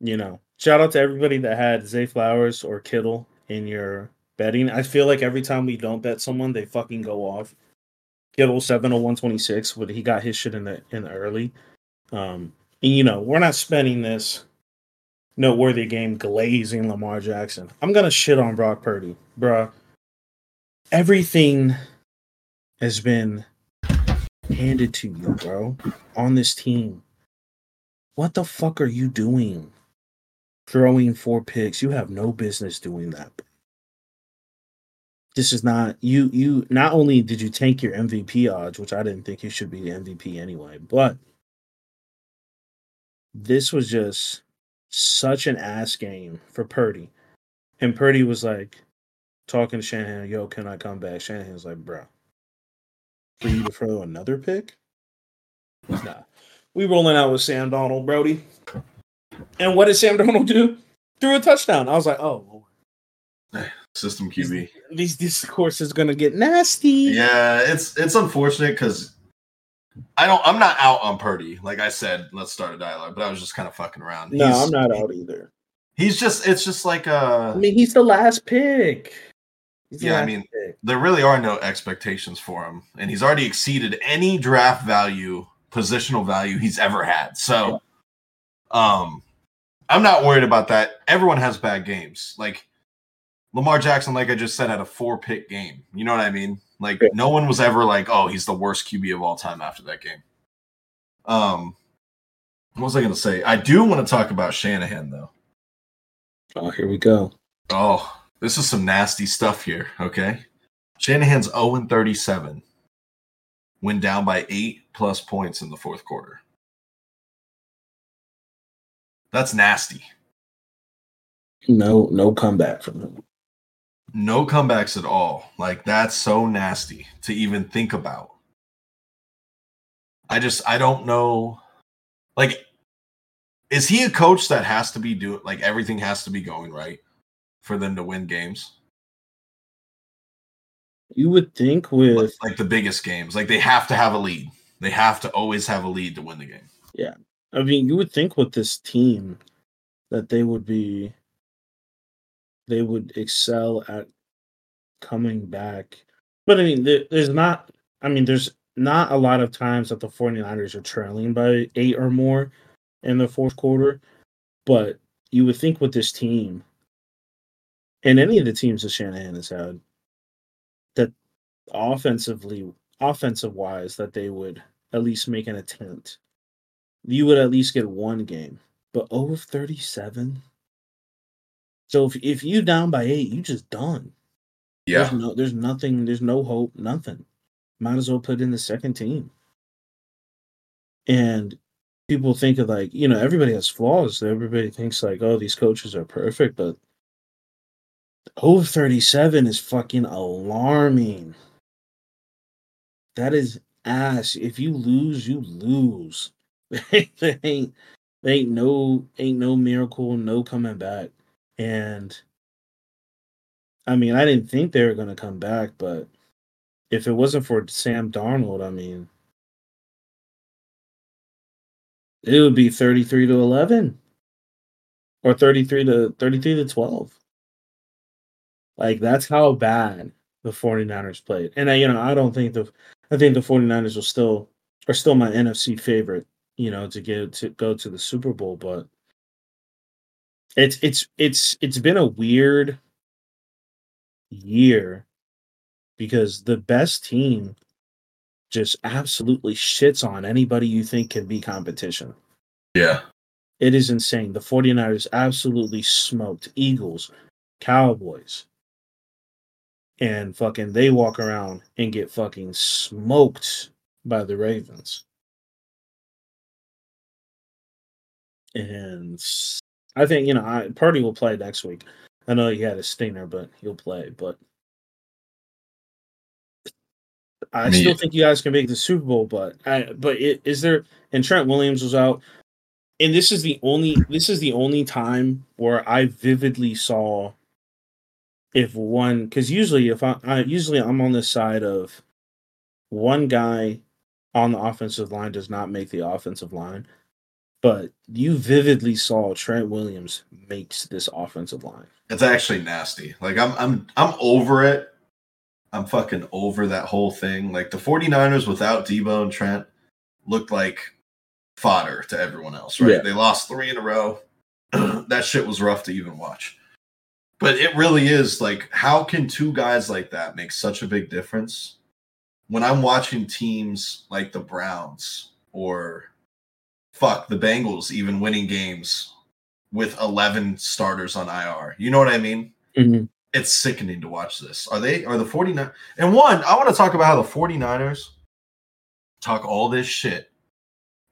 you know, shout out to everybody that had Zay Flowers or Kittle in your betting. I feel like every time we don't bet someone, they fucking go off. Kittle seven oh one twenty six, but he got his shit in the in the early. Um, and you know, we're not spending this noteworthy game glazing Lamar Jackson. I'm gonna shit on Brock Purdy, bruh. Everything has been handed to you, bro, on this team. What the fuck are you doing? Throwing four picks. You have no business doing that. This is not you you not only did you tank your MVP odds, which I didn't think you should be the MVP anyway, but this was just such an ass game for Purdy. And Purdy was like talking to Shanahan, yo, can I come back? Shanahan's like, bro, for you to throw another pick? Nah. We rolling out with Sam Darnold, Brody. And what did Sam Darnold do? Threw a touchdown. I was like, oh. System QB. These this course is gonna get nasty. Yeah, it's it's unfortunate because I don't. I'm not out on Purdy. Like I said, let's start a dialogue. But I was just kind of fucking around. No, He's- I'm not out either. He's just. It's just like uh. I mean, he's the last pick. He's Yeah, I mean, pick. there really are no expectations for him, and he's already exceeded any draft value, positional value he's ever had. So, um, I'm not worried about that. Everyone has bad games. Like Lamar Jackson, like I just said, had a four pick game. You know what I mean? Like Yeah. no one was ever like, oh, he's the worst QB of all time after that game. Um, what was I going to say? I do want to talk about Shanahan though. Oh, here we go. Oh, this is some nasty stuff here, okay? Shanahan's 0 37. Went down by eight plus points in the fourth quarter. That's nasty. No, no comeback from him. No comebacks at all. Like, that's so nasty to even think about. I just, I don't know. Like, is he a coach that has to be doing, like, everything has to be going right for them to win games? You would think like, with like the biggest games. Like they have to have a lead. They have to always have a lead to win the game. Yeah. I mean, you would think with this team that they would be they would excel at coming back. But I mean, there, there's not I mean, there's not a lot of times that the 49ers are trailing by 8 or more in the fourth quarter, but you would think with this team and any of the teams that Shanahan has had that offensively offensive wise that they would at least make an attempt you would at least get one game. but oh over 37. So if if you down by eight, you just done. Yeah. There's no there's nothing, there's no hope, nothing. Might as well put in the second team. And people think of like, you know, everybody has flaws. Everybody thinks like, oh, these coaches are perfect, but over 37 is fucking alarming. That is ass. If you lose, you lose. there ain't there ain't no ain't no miracle, no coming back. And I mean, I didn't think they were gonna come back, but if it wasn't for Sam Darnold, I mean, it would be 33 to 11 or 33 to 33 to 12. Like that's how bad the 49ers played. And I, you know, I don't think the I think the 49ers will still are still my NFC favorite, you know, to get to go to the Super Bowl, but it's it's it's it's been a weird year because the best team just absolutely shits on anybody you think can be competition. Yeah. It is insane. The 49ers absolutely smoked Eagles, Cowboys. And fucking they walk around and get fucking smoked by the Ravens. And I think, you know, I, Purdy will play next week. I know he had a stinger, but he'll play. But I Me- still think you guys can make the Super Bowl. But I, but it, is there? And Trent Williams was out, and this is the only this is the only time where I vividly saw if one because usually if I, I usually I'm on the side of one guy on the offensive line does not make the offensive line. But you vividly saw Trent Williams makes this offensive line. It's actually nasty. Like I'm I'm I'm over it. I'm fucking over that whole thing. Like the 49ers without Deebo and Trent looked like fodder to everyone else, right? Yeah. They lost 3 in a row. that shit was rough to even watch. But it really is like how can two guys like that make such a big difference? When I'm watching teams like the Browns or fuck the Bengals even winning games with 11 starters on IR. You know what I mean? Mm-hmm. It's sickening to watch this. Are they are the 49 And one, I want to talk about how the 49ers talk all this shit.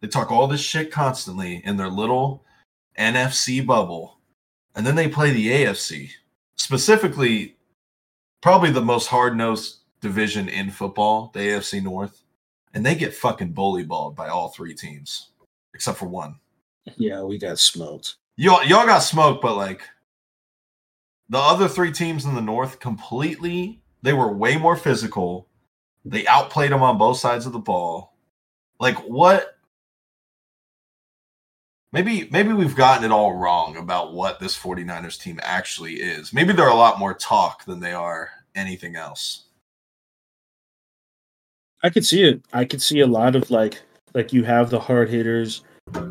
They talk all this shit constantly in their little NFC bubble. And then they play the AFC. Specifically probably the most hard-nosed division in football, the AFC North. And they get fucking bully balled by all three teams except for one. Yeah, we got smoked. Y'all, y'all got smoked, but like the other three teams in the North completely, they were way more physical. They outplayed them on both sides of the ball. Like what? Maybe maybe we've gotten it all wrong about what this 49ers team actually is. Maybe they're a lot more talk than they are anything else. I could see it. I could see a lot of like like you have the hard hitters,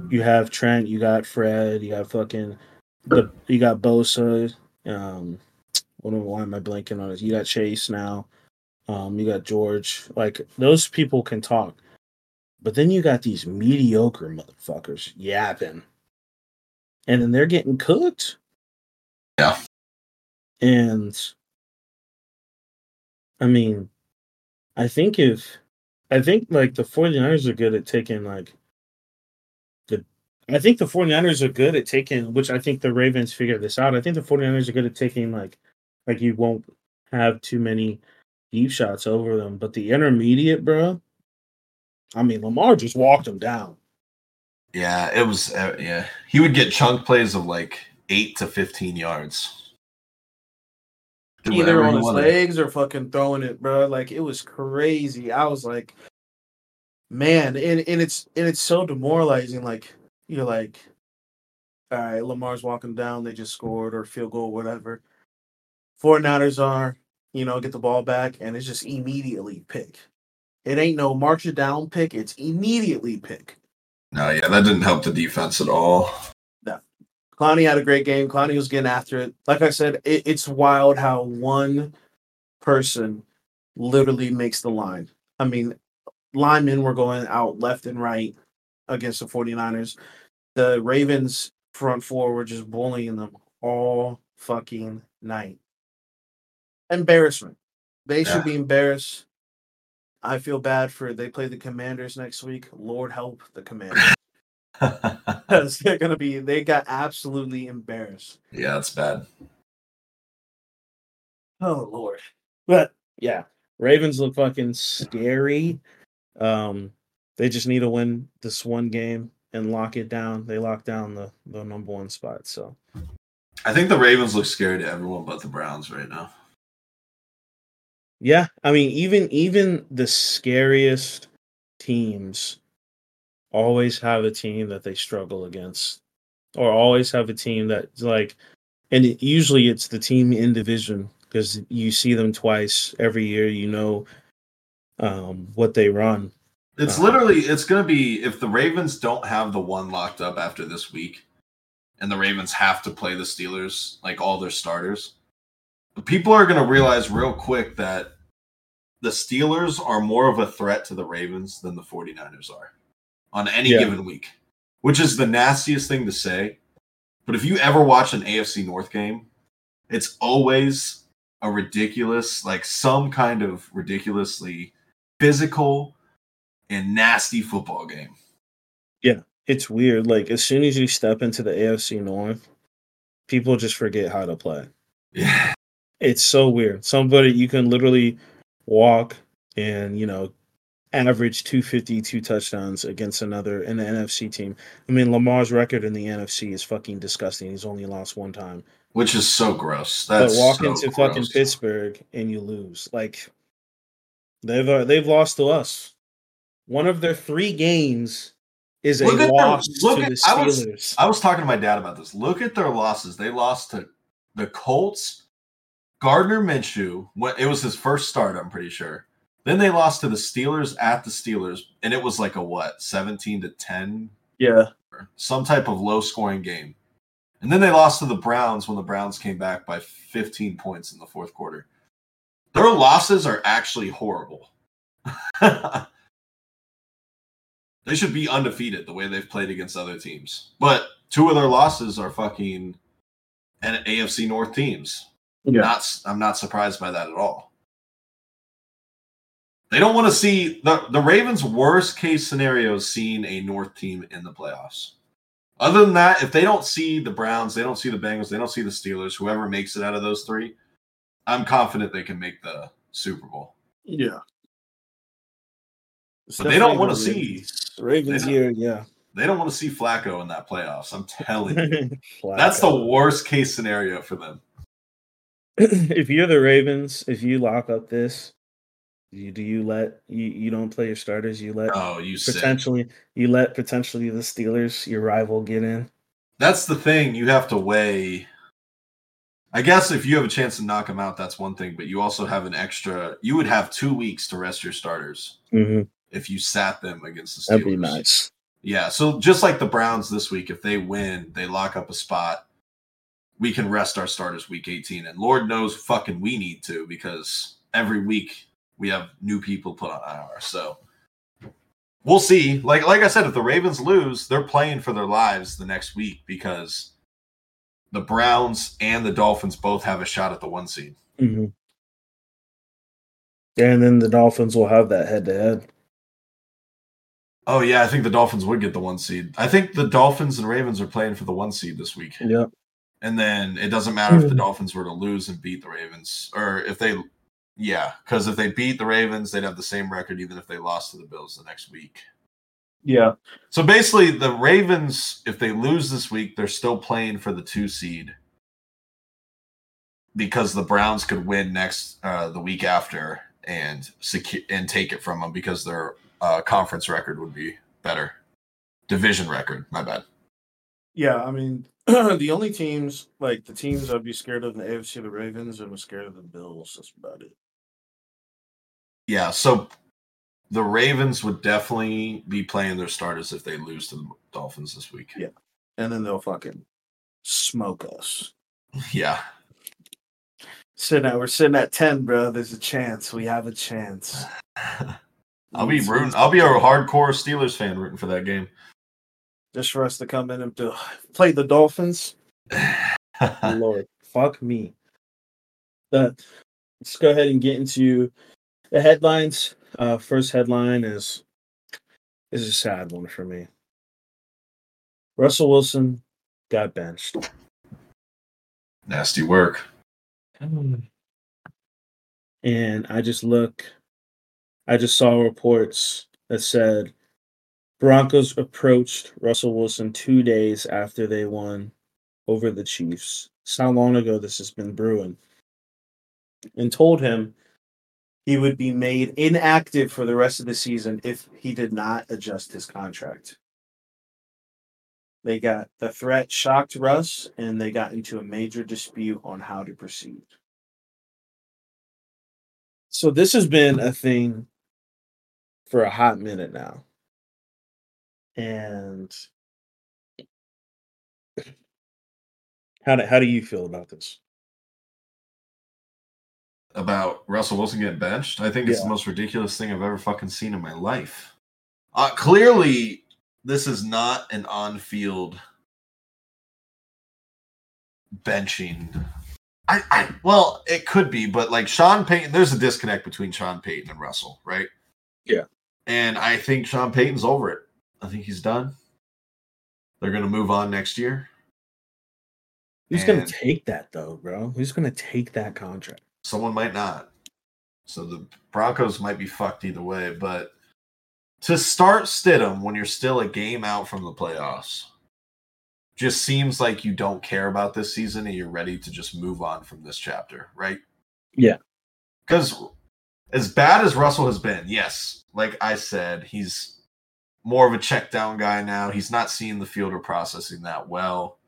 you have Trent, you got Fred, you got fucking the you got Bosa. Um, why am I blanking on it? You got Chase now. Um, you got George. Like those people can talk, but then you got these mediocre motherfuckers yapping, and then they're getting cooked. Yeah. And I mean, I think if I think like the 49ers are good at taking like the I think the 49ers are good at taking which I think the Ravens figured this out. I think the 49ers are good at taking like like you won't have too many deep shots over them, but the intermediate, bro. I mean, Lamar just walked them down. Yeah, it was. Uh, yeah, he would get chunk plays of like eight to fifteen yards. Do either on his wanted. legs or fucking throwing it, bro. Like it was crazy. I was like, man, and, and it's and it's so demoralizing. Like you're like, all right, Lamar's walking down, they just scored or field goal, whatever. 49ers are, you know, get the ball back and it's just immediately pick. It ain't no march it down pick, it's immediately pick. No, yeah, that didn't help the defense at all. Clowney had a great game. Clowney was getting after it. Like I said, it, it's wild how one person literally makes the line. I mean, linemen were going out left and right against the 49ers. The Ravens front four were just bullying them all fucking night. Embarrassment. They should be embarrassed. I feel bad for they play the Commanders next week. Lord help the Commanders. They're gonna be they got absolutely embarrassed. yeah, that's bad. Oh Lord. But yeah, Ravens look fucking scary. Um, they just need to win this one game and lock it down. They lock down the the number one spot. So I think the Ravens look scary to everyone but the Browns right now. yeah, I mean, even even the scariest teams always have a team that they struggle against, or always have a team that's like, and it, usually it's the team in division because you see them twice every year. You know, um, what they run. It's Uh, literally it's gonna be if the Ravens don't have the one locked up after this week, and the Ravens have to play the Steelers like all their starters, people are gonna realize real quick that the Steelers are more of a threat to the Ravens than the 49ers are on any Yeah. given week. Which is the nastiest thing to say. But if you ever watch an AFC North game, it's always a ridiculous, like some kind of ridiculously physical and nasty football game. Yeah, it's weird. Like as soon as you step into the AFC North, people just forget how to play. Yeah. It's so weird. Somebody you can literally walk and you know average 250 two touchdowns against another in the NFC team. I mean Lamar's record in the NFC is fucking disgusting. He's only lost one time. Which is so gross. That's but walk so into fucking. Pittsburgh and you lose. Like they've uh, they've lost to us. One of their three games is a Look their- loss look to at- the I was- Steelers. I was talking to my dad about this. Look at their losses. They lost to the Colts, Gardner Minshew. It was his first start, I'm pretty sure. Then they lost to the Steelers at the Steelers, and it was like a what, 17 to 10, Yeah. some type of low scoring game. And then they lost to the Browns when the Browns came back by 15 points in the fourth quarter. Their losses are actually horrible. they should be undefeated the way they've played against other teams. But two of their losses are fucking and AFC North teams. Yeah. Not I'm not surprised by that at all. They don't want to see the, the Ravens' worst case scenario is seeing a North team in the playoffs. Other than that, if they don't see the Browns, they don't see the Bengals, they don't see the Steelers, whoever makes it out of those three, I'm confident they can make the Super Bowl. Yeah. But they don't want to see Ravens here, yeah. they don't want to see Flacco in that playoffs. I'm telling you. That's the worst case scenario for them. if you're the Ravens, if you lock up this, you do you let you you don't play your starters, you let Oh, you sick. potentially you let potentially the Steelers, your rival, get in. That's the thing. You have to weigh. I guess if you have a chance to knock them out, that's one thing. But you also have an extra. You would have two weeks to rest your starters Mm-hmm. if you sat them against the Steelers. That'd be nice. Yeah. So just like the Browns this week, if they win, they lock up a spot. We can rest our starters week 18. And Lord knows fucking we need to because every week we have new people put on IR. So we'll see. Like like I said, if the Ravens lose, they're playing for their lives the next week because the Browns and the Dolphins both have a shot at the one seed. hmm And then the Dolphins will have that head to head. Oh yeah, I think the Dolphins would get the one seed. I think the Dolphins and Ravens are playing for the one seed this week. Yep. And then it doesn't matter if the Hmm. Dolphins were to lose and beat the Ravens, or if they, yeah, because if they beat the Ravens, they'd have the same record even if they lost to the Bills the next week. Yeah. So basically, the Ravens, if they lose this week, they're still playing for the two seed because the Browns could win next uh, the week after and secure and take it from them because their uh, conference record would be better, division record. My bad. Yeah. I mean, the only teams like the teams I'd be scared of in the AFC, the Ravens, and was scared of the Bills. That's about it. Yeah, so the Ravens would definitely be playing their starters if they lose to the Dolphins this week. Yeah. And then they'll fucking smoke us. Yeah. Sitting at we're sitting at ten, bro. There's a chance. We have a chance. I'll be rooting. I'll be a hardcore Steelers fan rooting for that game. just for us to come in and to play the Dolphins. Lord, fuck me. But let's go ahead and get into the headlines. Uh, first headline is is a sad one for me. Russell Wilson got benched. Nasty work. And I just look, I just saw reports that said Broncos approached Russell Wilson two days after they won over the Chiefs. It's how long ago this has been brewing. And told him he would be made inactive for the rest of the season if he did not adjust his contract. They got the threat shocked Russ, and they got into a major dispute on how to proceed. So this has been a thing for a hot minute now. And how do, how do you feel about this? About Russell Wilson getting benched? I think it's Yeah. the most ridiculous thing I've ever fucking seen in my life. Uh, clearly, this is not an on field benching. I, I well, it could be, but like Sean Payton, there's a disconnect between Sean Payton and Russell, right? Yeah. And I think Sean Payton's over it. I think he's done. They're gonna move on next year. Who's gonna take that though, bro? Who's going to take that contract? Someone might not. So the Broncos might be fucked either way. But to start Stidham when you're still a game out from the playoffs just seems like you don't care about this season and you're ready to just move on from this chapter, right? Yeah. Because as bad as Russell has been, yes, like I said, he's more of a check down guy now. He's not seeing the field or processing that well.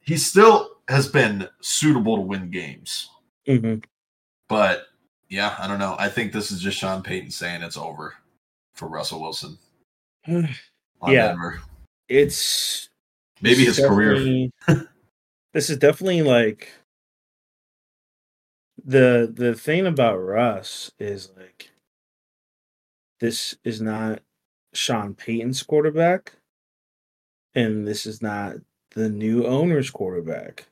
He still has been suitable to win games. Mm-hmm. But yeah, I don't know. I think this is just Sean Payton saying it's over for Russell Wilson on Yeah. Denver. It's Maybe his career. this is definitely like the the thing about Russ is like this is not Sean Payton's quarterback, and this is not the new owner's quarterback.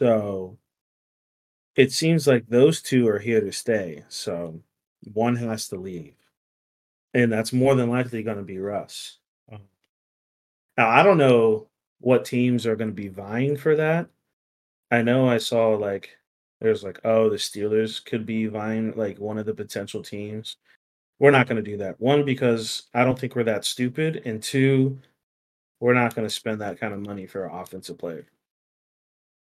So it seems like those two are here to stay. So one has to leave. And that's more than likely going to be Russ. Um, Now, I don't know what teams are going to be vying for that. I know I saw like there's like, oh, the Steelers could be vying like one of the potential teams. We're not going to do that. One, because I don't think we're that stupid. And two, we're not going to spend that kind of money for an offensive player,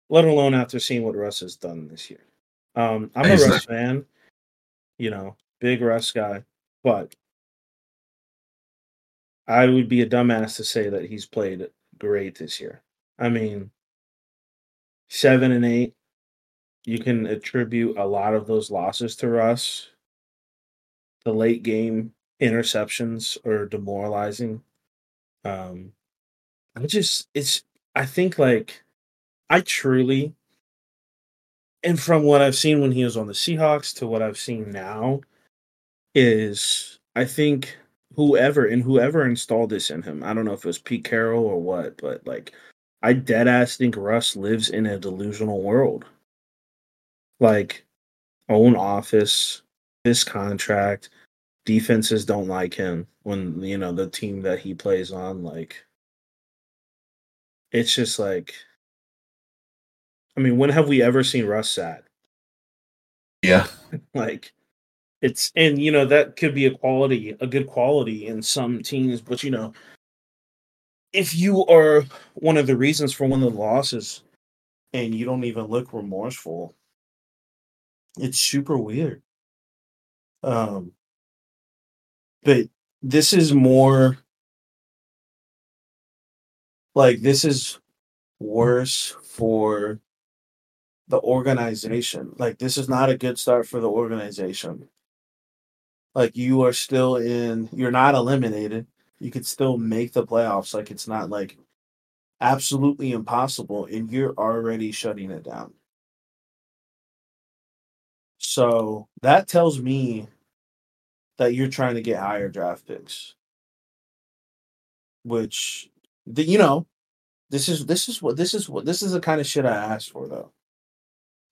let alone after seeing what Russ has done this year. Um, I'm a Russ fan, you know, big Russ guy, but I would be a dumbass to say that he's played great this year. I mean, seven and eight, you can attribute a lot of those losses to Russ. The late game interceptions are demoralizing. Um, I just, it's, I think like, I truly, and from what I've seen when he was on the Seahawks to what I've seen now, is I think whoever and whoever installed this in him, I don't know if it was Pete Carroll or what, but like I dead ass think Russ lives in a delusional world. Like own office, this contract, defenses don't like him when you know the team that he plays on, like it's just like I mean, when have we ever seen Russ sad? Yeah. like it's and you know that could be a quality a good quality in some teams but you know if you are one of the reasons for one of the losses and you don't even look remorseful it's super weird um but this is more like this is worse for the organization. Like this is not a good start for the organization. Like you are still in you're not eliminated. You could still make the playoffs. Like it's not like absolutely impossible and you're already shutting it down. So that tells me that you're trying to get higher draft picks. Which the, you know, this is this is what this is what this is the kind of shit I asked for though.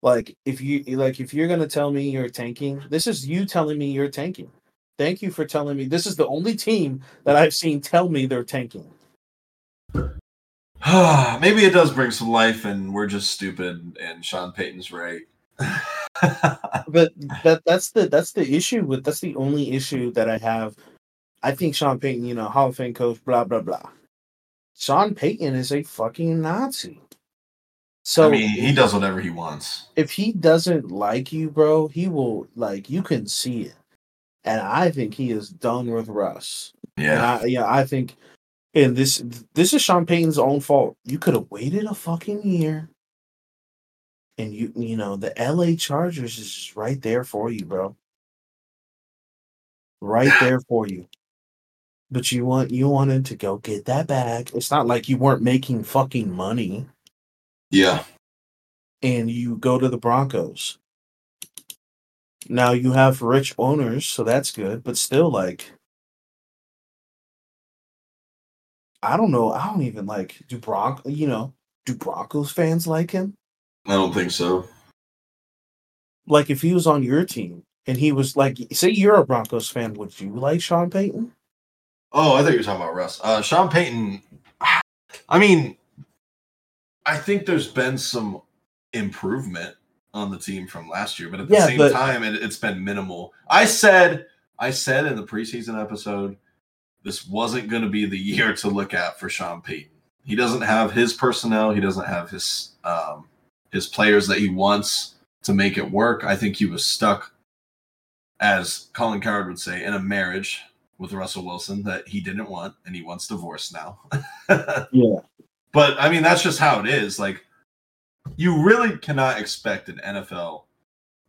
Like if you like if you're gonna tell me you're tanking, this is you telling me you're tanking. Thank you for telling me. This is the only team that I've seen tell me they're tanking. Maybe it does bring some life, and we're just stupid, and Sean Payton's right. but that that's the that's the issue with that's the only issue that I have. I think Sean Payton, you know, Hall of Fame coach, blah blah blah. Sean Payton is a fucking Nazi. So I mean, he does whatever he wants. If he doesn't like you, bro, he will like you can see it. And I think he is done with Russ. Yeah. I, yeah, I think and this this is Sean Payton's own fault. You could have waited a fucking year. And you you know, the LA Chargers is just right there for you, bro. Right there for you. But you want you wanted to go get that bag. It's not like you weren't making fucking money. Yeah. And you go to the Broncos. Now you have rich owners, so that's good, but still like I don't know. I don't even like do Bronco. You know, do Broncos fans like him? I don't think so. Like if he was on your team and he was like, say you're a Broncos fan, would you like Sean Payton? Oh, I thought you were talking about Russ. Uh, Sean Payton. I mean, I think there's been some improvement on the team from last year, but at the Yeah, same but- time, it, it's been minimal. I said, I said in the preseason episode, this wasn't going to be the year to look at for Sean Payton. He doesn't have his personnel. He doesn't have his um, his players that he wants to make it work. I think he was stuck, as Colin Cowherd would say, in a marriage with Russell Wilson that he didn't want, and he wants divorce now. Yeah. But I mean, that's just how it is. Like, you really cannot expect an NFL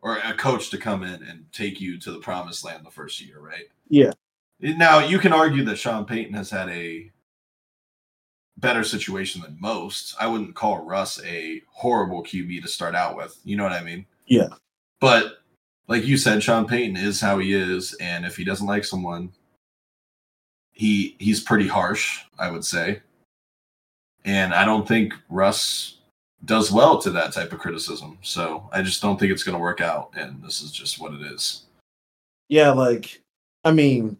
or a coach to come in and take you to the promised land the first year, right? Yeah. Now, you can argue that Sean Payton has had a better situation than most. I wouldn't call Russ a horrible QB to start out with. You know what I mean? Yeah. But like you said, Sean Payton is how he is, and if he doesn't like someone, he he's pretty harsh, I would say. And I don't think Russ does well to that type of criticism. So I just don't think it's going to work out, and this is just what it is. Yeah, like I mean,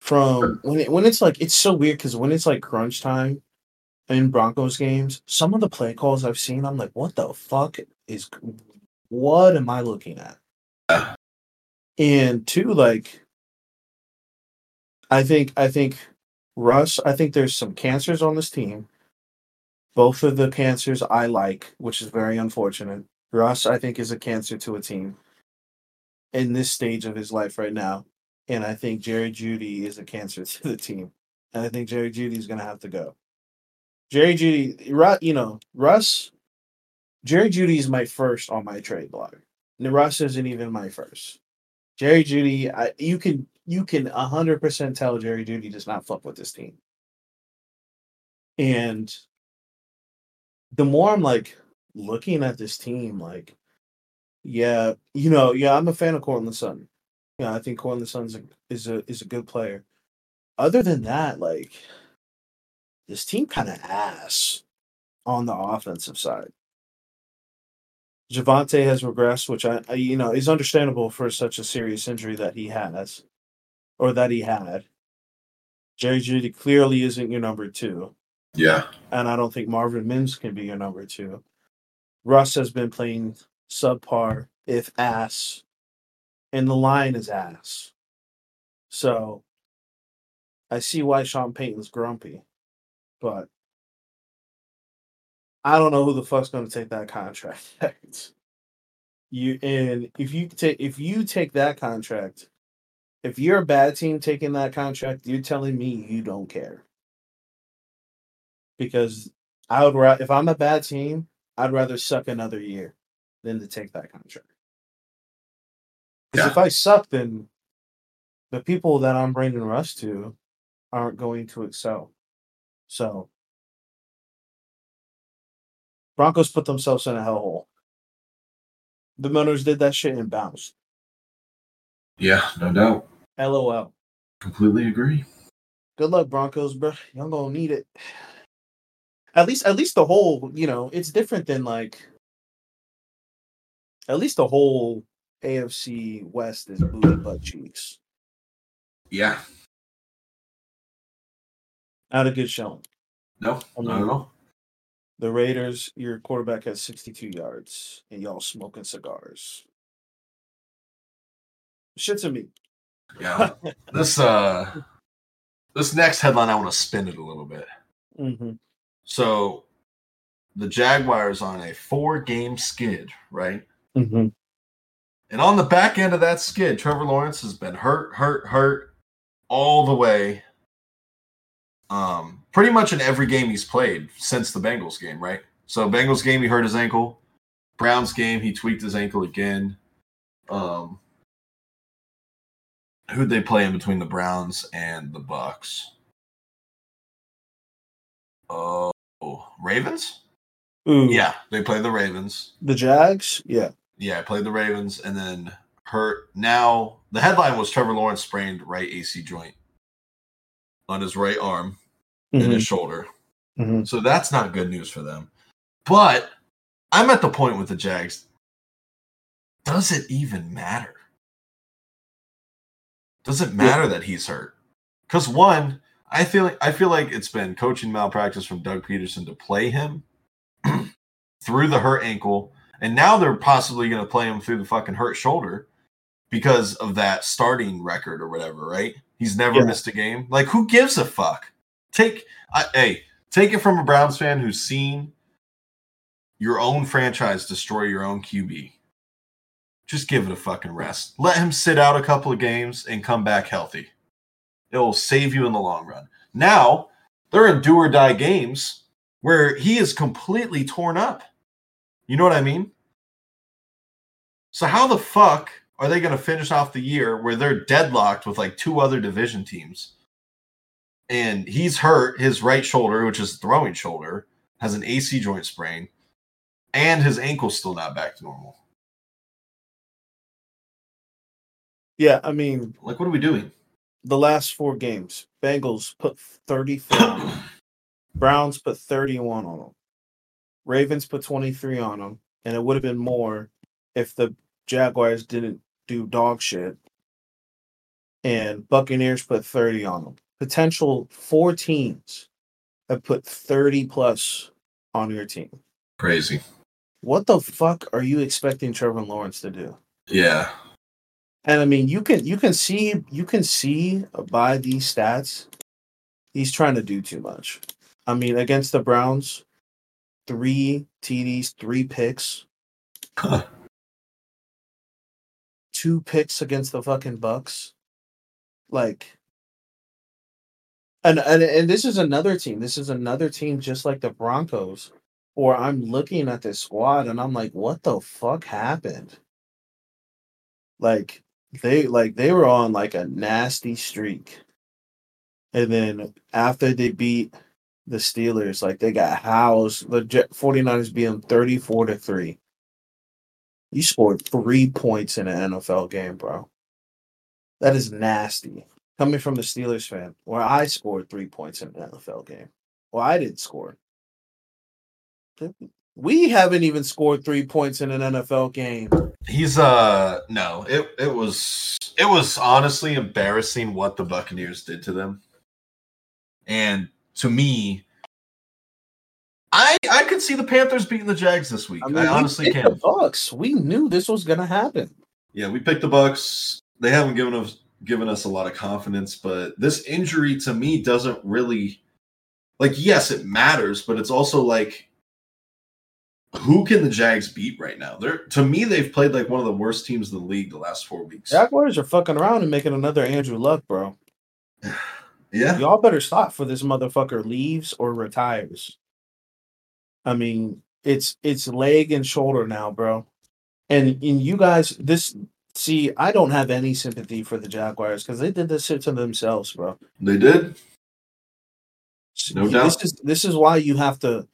from when it, when it's like it's so weird because when it's like crunch time in Broncos games, some of the play calls I've seen, I'm like, what the fuck is what am I looking at? Yeah. And two, like, I think I think Russ, I think there's some cancers on this team. Both of the cancers I like, which is very unfortunate. Russ, I think, is a cancer to a team in this stage of his life right now. And I think Jerry Jeudy is a cancer to the team. And I think Jerry Jeudy is going to have to go. Jerry Jeudy, you know, Russ, Jerry Jeudy is my first on my trade block. And Russ isn't even my first. Jerry Jeudy, I, you can you can hundred percent tell Jerry Jeudy does not fuck with this team. And the more I'm like looking at this team, like, yeah, you know, yeah, I'm a fan of Courtland Sutton. Yeah, I think Courtland Sutton is a is a good player. Other than that, like, this team kind of ass on the offensive side. Javonte has regressed, which I, I, you know, is understandable for such a serious injury that he has, or that he had. Jerry Jeudy clearly isn't your number two, Yeah. and I don't think Marvin Mims can be your number two. Russ has been playing subpar, if ass, and the line is ass. So I see why Sean Payton's grumpy, but I don't know who the fuck's going to take that contract. you and if you take if you take that contract, if you're a bad team taking that contract, you're telling me you don't care. Because I would ra- if I'm a bad team, I'd rather suck another year than to take that contract. Because Yeah. if I suck, then the people that I'm bringing Russ to aren't going to excel. So Broncos put themselves in a hellhole. The Miners did that shit and bounced. Yeah, no doubt. LOL. Completely agree. Good luck, Broncos, bro. Y'all gonna need it. At least, at least the whole, you know, it's different than like. At least the whole AFC West is booty butt cheeks. Yeah. Not a good showing. No, I not mean- at all. The Raiders, your quarterback has 62 yards, and y'all smoking cigars. Shit to me. Yeah. this uh this next headline I want to spin it a little bit. hmm So the Jaguars on a four game skid, right? hmm And on the back end of that skid, Trevor Lawrence has been hurt, hurt, hurt all the way. Um, pretty much in every game he's played since the Bengals game, right? So Bengals game he hurt his ankle. Browns game he tweaked his ankle again. Um, who'd they play in between the Browns and the Bucks? Oh, Ravens? Ooh, Yeah, they played the Ravens. The Jags? Yeah. Yeah, I played the Ravens and then hurt. Now the headline was Trevor Lawrence sprained right AC joint on his right arm and Mhm, his shoulder. mhm. So that's not good news for them. But I'm at the point with the Jags. Does it even matter? Does it matter that he's hurt? Because one, I feel like I feel like it's been coaching malpractice from Doug Pederson to play him through the hurt ankle, and now they're possibly going to play him through the fucking hurt shoulder because of that starting record or whatever. Right? He's never Yeah. missed a game. Like, who gives a fuck? Take, I, hey, take it from a Browns fan who's seen your own franchise destroy your own QB. Just give it a fucking rest. Let him sit out a couple of games and come back healthy. It will save you in the long run. Now, they're in do or die games where he is completely torn up. You know what I mean? So, how the fuck are they going to finish off the year where they're deadlocked with like two other division teams? And he's hurt his right shoulder, which is throwing shoulder, has an AC joint sprain, and his ankle's still not back to normal. Yeah, I mean, Like, what are we doing? the last four games, Bengals put 34 on them. Browns put 31 on them. Ravens put 23 on them. And it would have been more if the Jaguars didn't do dog shit. And Buccaneers put 30 on them. Potential four teams have put 30 plus on your team. Crazy. What the fuck are you expecting Trevor Lawrence to do? Yeah. And I mean, you can you can see you can see by these stats, he's trying to do too much. I mean, against the Browns, three TDs, three picks, Huh. two picks against the fucking Bucks. Like, and and and this is another team. This is another team just like the Broncos. Or I'm looking at this squad and I'm like, what the fuck happened? Like they like they were on like a nasty streak. And then after they beat the Steelers, like they got housed. The Jet 49ers beat them 34 to 3. You scored three points in an NFL game, bro. That is nasty. Coming from the Steelers fan, where I scored three points in an NFL game. Well, I didn't score. We haven't even scored three points in an NFL game. He's uh no, it it was it was honestly embarrassing what the Buccaneers did to them. And to me, I I could see the Panthers beating the Jags this week. I, we honestly can. The Bucks. We knew this was gonna happen. Yeah, we picked the Bucks. They haven't given us given us a lot of confidence, but this injury to me doesn't really like yes, it matters, but it's also like who can the Jags beat right now? They're to me they've played like one of the worst teams in the league the last 4 weeks. Jaguars are fucking around and making another Andrew Luck, bro. Yeah. Y'all better stop for this motherfucker leaves or retires. I mean, it's it's leg and shoulder now, bro. And and you guys, this see, I don't have any sympathy for the Jaguars because they did this shit to themselves, bro. They did. No this doubt. is this is why you have to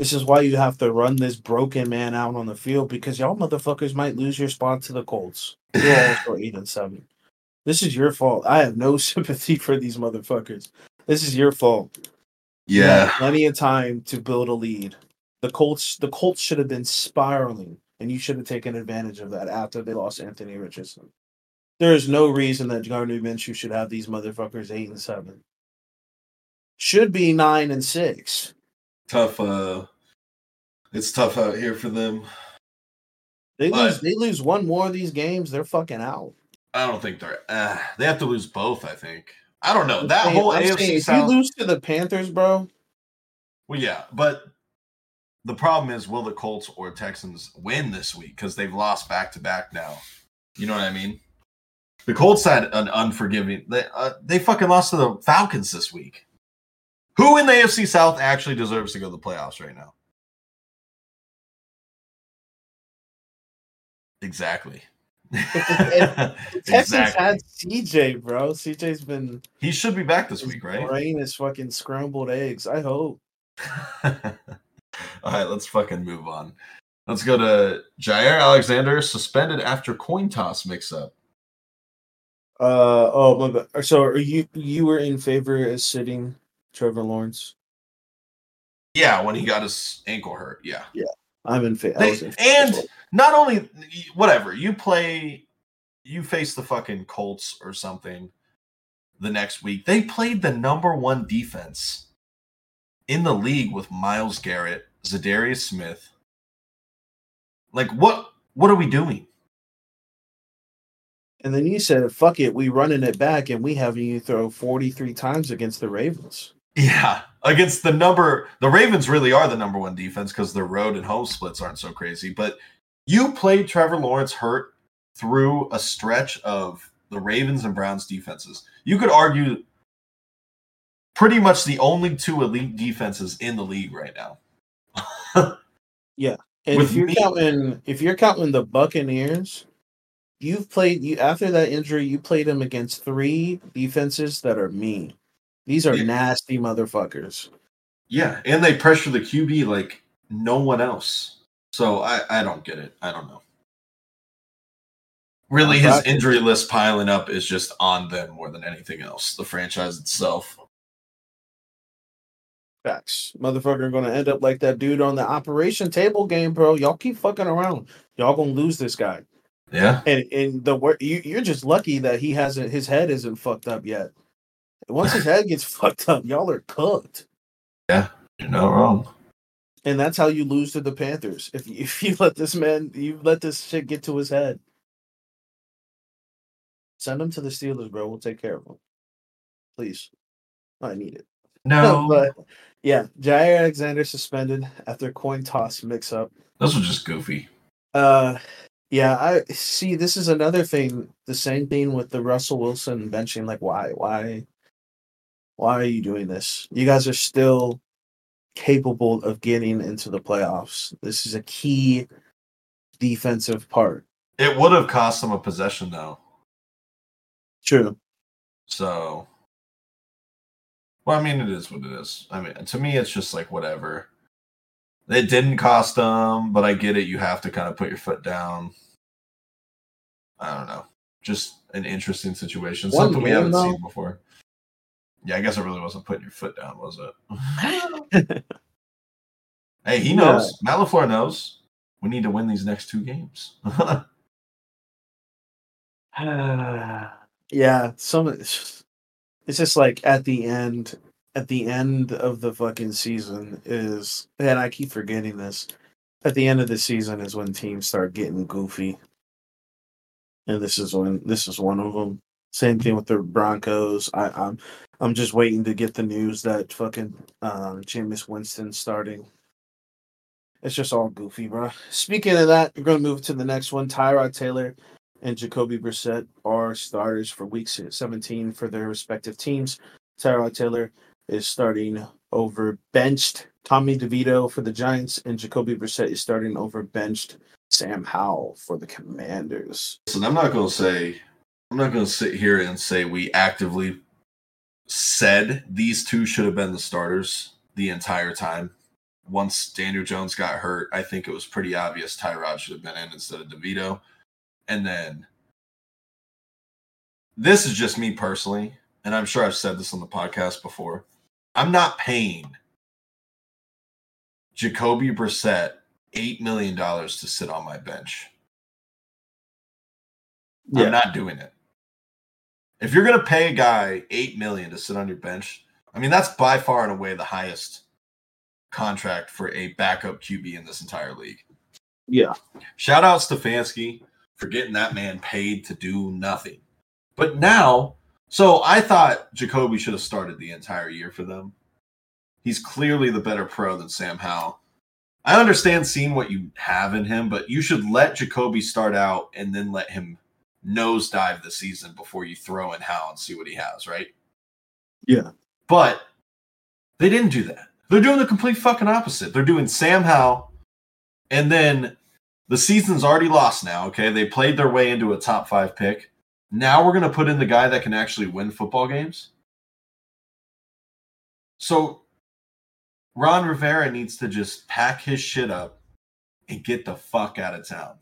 this is why you have to run this broken man out on the field because y'all motherfuckers might lose your spot to the Colts. You're also eight and seven. This is your fault. I have no sympathy for these motherfuckers. This is your fault. Yeah. had plenty of time to build a lead. The Colts, the Colts should have been spiraling, and you should have taken advantage of that after they lost Anthony Richardson. There is no reason that Gardner Minshew should have these motherfuckers eight and seven. Should be nine and six. Tough. Uh, it's tough out here for them. They But- lose. They lose one more of these games. They're fucking out. I don't think they're. Uh, they have to lose both. I think. I don't know I'm that saying- whole I'm saying AFC if South. you lose to the Panthers, bro, Well, yeah, but the problem is, will the Colts or Texans win this week because they've lost back to back now? You know what I mean? The Colts had an unforgiving. They uh, they fucking lost to the Falcons this week. Who in the AFC South actually deserves to go to the playoffs right now? Exactly. Texans exactly. had CJ, bro. CJ's been He should be back this week, right? brain is fucking scrambled eggs. I hope. All right, let's fucking move on. Let's go to Jaire Alexander suspended after coin toss mix up. Uh oh, my bad. So are you you were in favor of sitting Trevor Lawrence? Yeah, when he got his ankle hurt. Yeah. Yeah. I'm in favor. They- and not only whatever, you play you face the fucking Colts or something the next week. They played the number 1 defense in the league with Myles Garrett, Za'Darius Smith. Like what what are we doing? and then you said, "Fuck it, we running it back, and we having you throw 43 times against the Ravens." Yeah, against the number, the Ravens really are the number one defense because their road and home splits aren't so crazy. But you played Trevor Lawrence hurt through a stretch of the Ravens and Browns defenses. You could argue pretty much the only two elite defenses in the league right now. Yeah. And With if you're me- counting, if you're counting the Buccaneers, you've played you after that injury. You played them against three defenses that are mean. These are Yeah. nasty motherfuckers. Yeah, and they pressure the QB like no one else. So I I don't get it. I don't know. Really, his injury list piling up is just on them more than anything else. The franchise itself. Facts. Motherfucker gonna end up like that dude on the operation table game, bro. Y'all keep fucking around. Y'all gonna lose this guy. Yeah, And and the you you're just lucky that he hasn't his head isn't fucked up yet. Once his head gets fucked up, y'all are cooked. Yeah, you're not wrong. And that's how you lose to the Panthers. If if you let this man you let this shit get to his head. Send him to the Steelers, bro. We'll take care of him. Please. I need it. No, but yeah, Jaire Alexander suspended after coin toss mix up. Those were just goofy. Uh yeah, I see this is another thing, the same thing with the Russell Wilson benching. Like, why? Why why are you doing this? You guys are still capable of getting into the playoffs. This is a key defensive part. It would have cost them a possession though. True. So, well, I mean, it is what it is. I mean, to me, it's just like whatever. It didn't cost them, but I get it. You have to kind of put your foot down. I don't know. Just an interesting situation. One Something we haven't though. seen before. Yeah, I guess it really wasn't putting your foot down, was it? hey, he knows. Matt LaFleur knows. We need to win these next two games. yeah, some it's just like at the end at the end of the fucking season is and I keep forgetting this. At the end of the season is when teams start getting goofy. And this is when this is one of them. Same thing with the Broncos. I, I'm I'm just waiting to get the news that fucking um, Jameis Winston starting. It's just all goofy, bro. Speaking of that, we're gonna move to the next one. Tyrod Taylor and Jacoby Brissett are starters for week 17 for their respective teams. Tyrod Taylor is starting over benched Tommy DeVito for the Giants, and Jacoby Brissett is starting over benched Sam Howell for the Commanders. Listen, I'm not to say, I'm not going to sit here and say we actively said these two should have been the starters the entire time. Once Daniel Jones got hurt, I think it was pretty obvious Tyrod should have been in instead of DeVito. And then this is just me personally. and I'm sure I've said this on the podcast before, I'm not paying Jacoby Brissett eight million dollars to sit on my bench. I'm not doing it. If you're gonna pay a guy eight million to sit on your bench, I mean that's by far and away the highest contract for a backup QB in this entire league. Yeah. Shout out Stefanski for getting that man paid to do nothing. But now, so I thought Jacoby should have started the entire year for them. He's clearly the better pro than Sam Howell. I understand seeing what you have in him, but you should let Jacoby start out and then let him nosedive the season before you throw in Howell and see what he has, right? Yeah. But they didn't do that. They're doing the complete fucking opposite. They're doing Sam Howell, and then the season's already lost now. Okay, they played their way into a top five pick. Now we're gonna put in the guy that can actually win football games. So Ron Rivera needs to just pack his shit up and get the fuck out of town.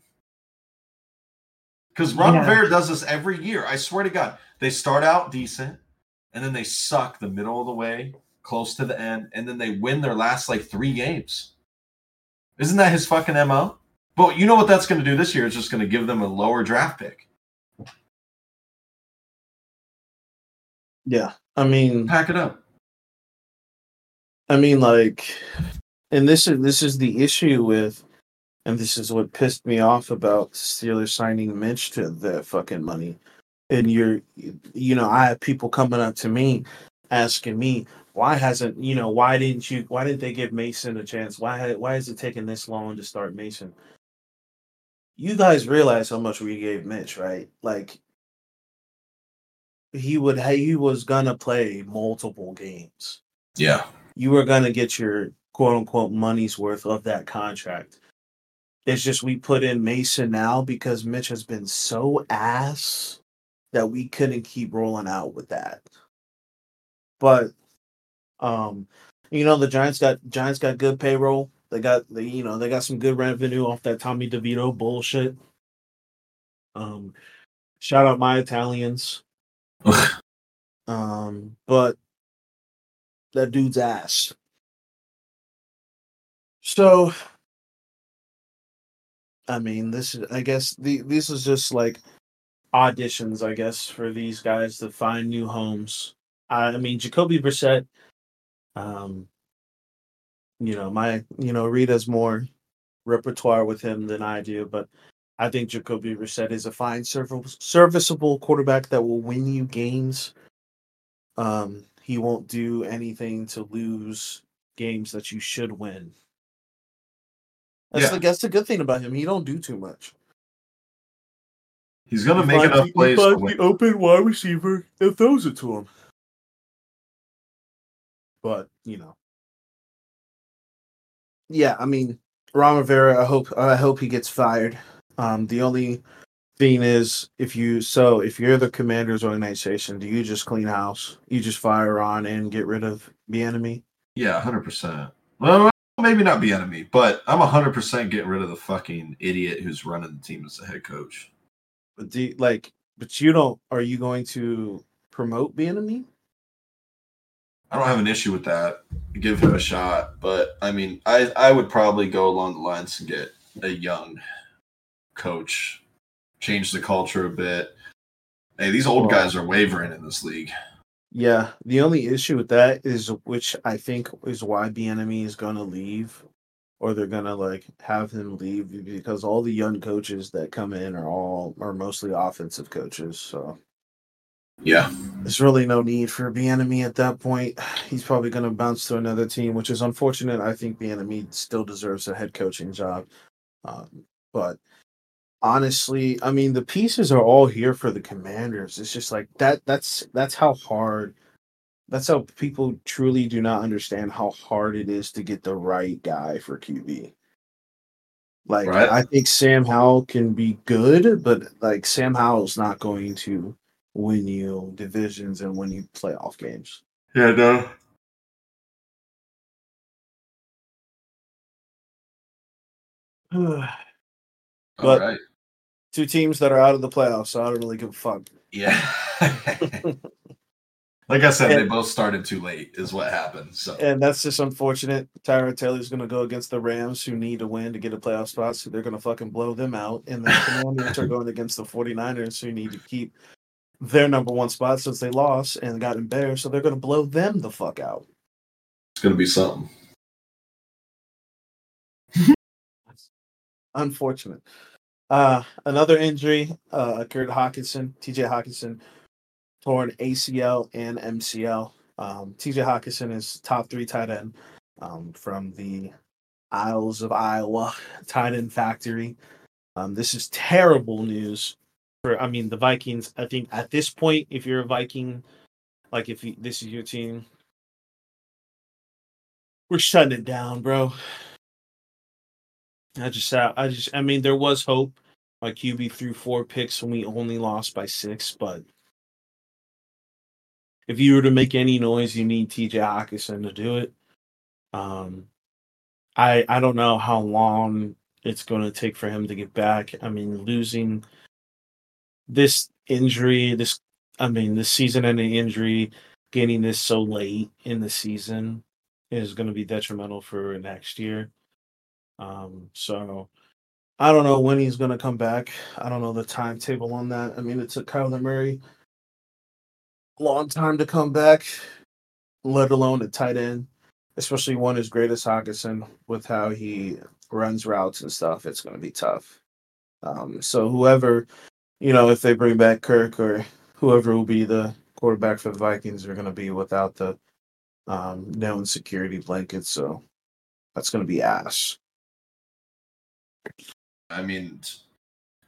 Because Ron Yeah. Rivera does this every year. I swear to God. They start out decent and then they suck the middle of the way, close to the end, and then they win their last like three games. Isn't that his fucking MO? But you know what that's going to do this year? It's just going to give them a lower draft pick. Yeah. I mean, Pack it up. I mean, like, and this is this is the issue with, and this is what pissed me off about Steelers signing Mitch to that fucking money. And you're, you know, I have people coming up to me asking me why hasn't, you know, why didn't you, why didn't they give Mason a chance? Why had, why is it taking this long to start Mason? You guys realize how much we gave Mitch, right? Like, he would, he was gonna play multiple games Yeah. you were going to get your quote unquote money's worth of that contract. It's just we put in Mason now because Mitch has been so ass that we couldn't keep rolling out with that. But um you know the Giants got Giants got good payroll. They got the you know they got some good revenue off that Tommy DeVito bullshit. Um shout out my Italians. Um but that dude's ass. So, I mean, this is, I guess, the this is just like auditions, I guess, for these guys to find new homes. I, I mean, Jacoby Brissett, um, you know, my, you know, has more repertoire with him than I do, but I think Jacoby Brissett is a fine, service, serviceable quarterback that will win you games. Um, he won't do anything to lose games that you should win. That's Yeah. the that's the good thing about him. He don't do too much. He's going to He make finds enough the- he plays to finds win. the open wide receiver and throws it to him. But you know, yeah. I mean, Ron Rivera. I hope I hope he gets fired. Um, the only thing is, if you so if you're the Commanders organization, do you just clean house? You just fire Ron and get rid of the enemy? Yeah, 100%. Well, maybe not be enemy, but I'm 100% getting rid of the fucking idiot who's running the team as the head coach. But do you- like, but you don't. Are you going to promote the enemy? I don't have an issue with that. Give him a shot, but I mean, I I would probably go along the lines and get a young coach, change the culture a bit. Hey, these old guys are wavering in this league. Yeah, the only issue with that is which I think is why the enemy is gonna leave, or they're gonna like have him leave because all the young coaches that come in are all are mostly offensive coaches. So Yeah, there's really no need for the enemy at that point. He's probably gonna bounce to another team, which is unfortunate. I think the enemy still deserves a head coaching job, um, but honestly, I mean the pieces are all here for the commanders. It's just like that that's that's how hard that's how people truly do not understand how hard it is to get the right guy for QB. Like Right. I think Sam Howell can be good, but like Sam Howell's not going to win you divisions and win you playoff games. yeah, no. But- right. Teams that are out of the playoffs, so I don't really give a fuck. Yeah. Like I said, they both started too late, is what happened. So And that's just unfortunate. Tyrod Taylor's going to go against the Rams, who need to win to get a playoff spot. So they're going to fucking blow them out. And the Commanders are going against the 49ers, who need to keep their number one spot since they lost and got embarrassed. So they're going to blow them the fuck out. it's gonna be something. Unfortunate. Uh, another injury uh, occurred. Hockenson, TJ Hockenson, torn ACL and MCL. Um, TJ Hockenson is top three tight end um, from the Isles of Iowa tight end factory. Um, this is terrible news for. I mean, the Vikings. I think at this point, if you're a Viking, like if you, this is your team, we're shutting it down, bro. I just, uh, I just, I mean, there was hope. My QB threw four picks and we only lost by six, but if you were to make any noise, you need TJ Hockenson to do it. Um, I, I don't know how long it's going to take for him to get back. I mean, losing this injury, this, I mean, this season-ending injury, getting this so late in the season is going to be detrimental for next year. Um, so I don't know when he's going to come back. I don't know the timetable on that. I mean, it took Kyler Murray a long time to come back, let alone a tight end, especially one as great as Hockenson with how he runs routes and stuff. It's going to be tough. Um, so whoever, you know, if they bring back Kirk or whoever will be the quarterback for the Vikings, are going to be without the um, known security blanket. So that's going to be ass. I mean,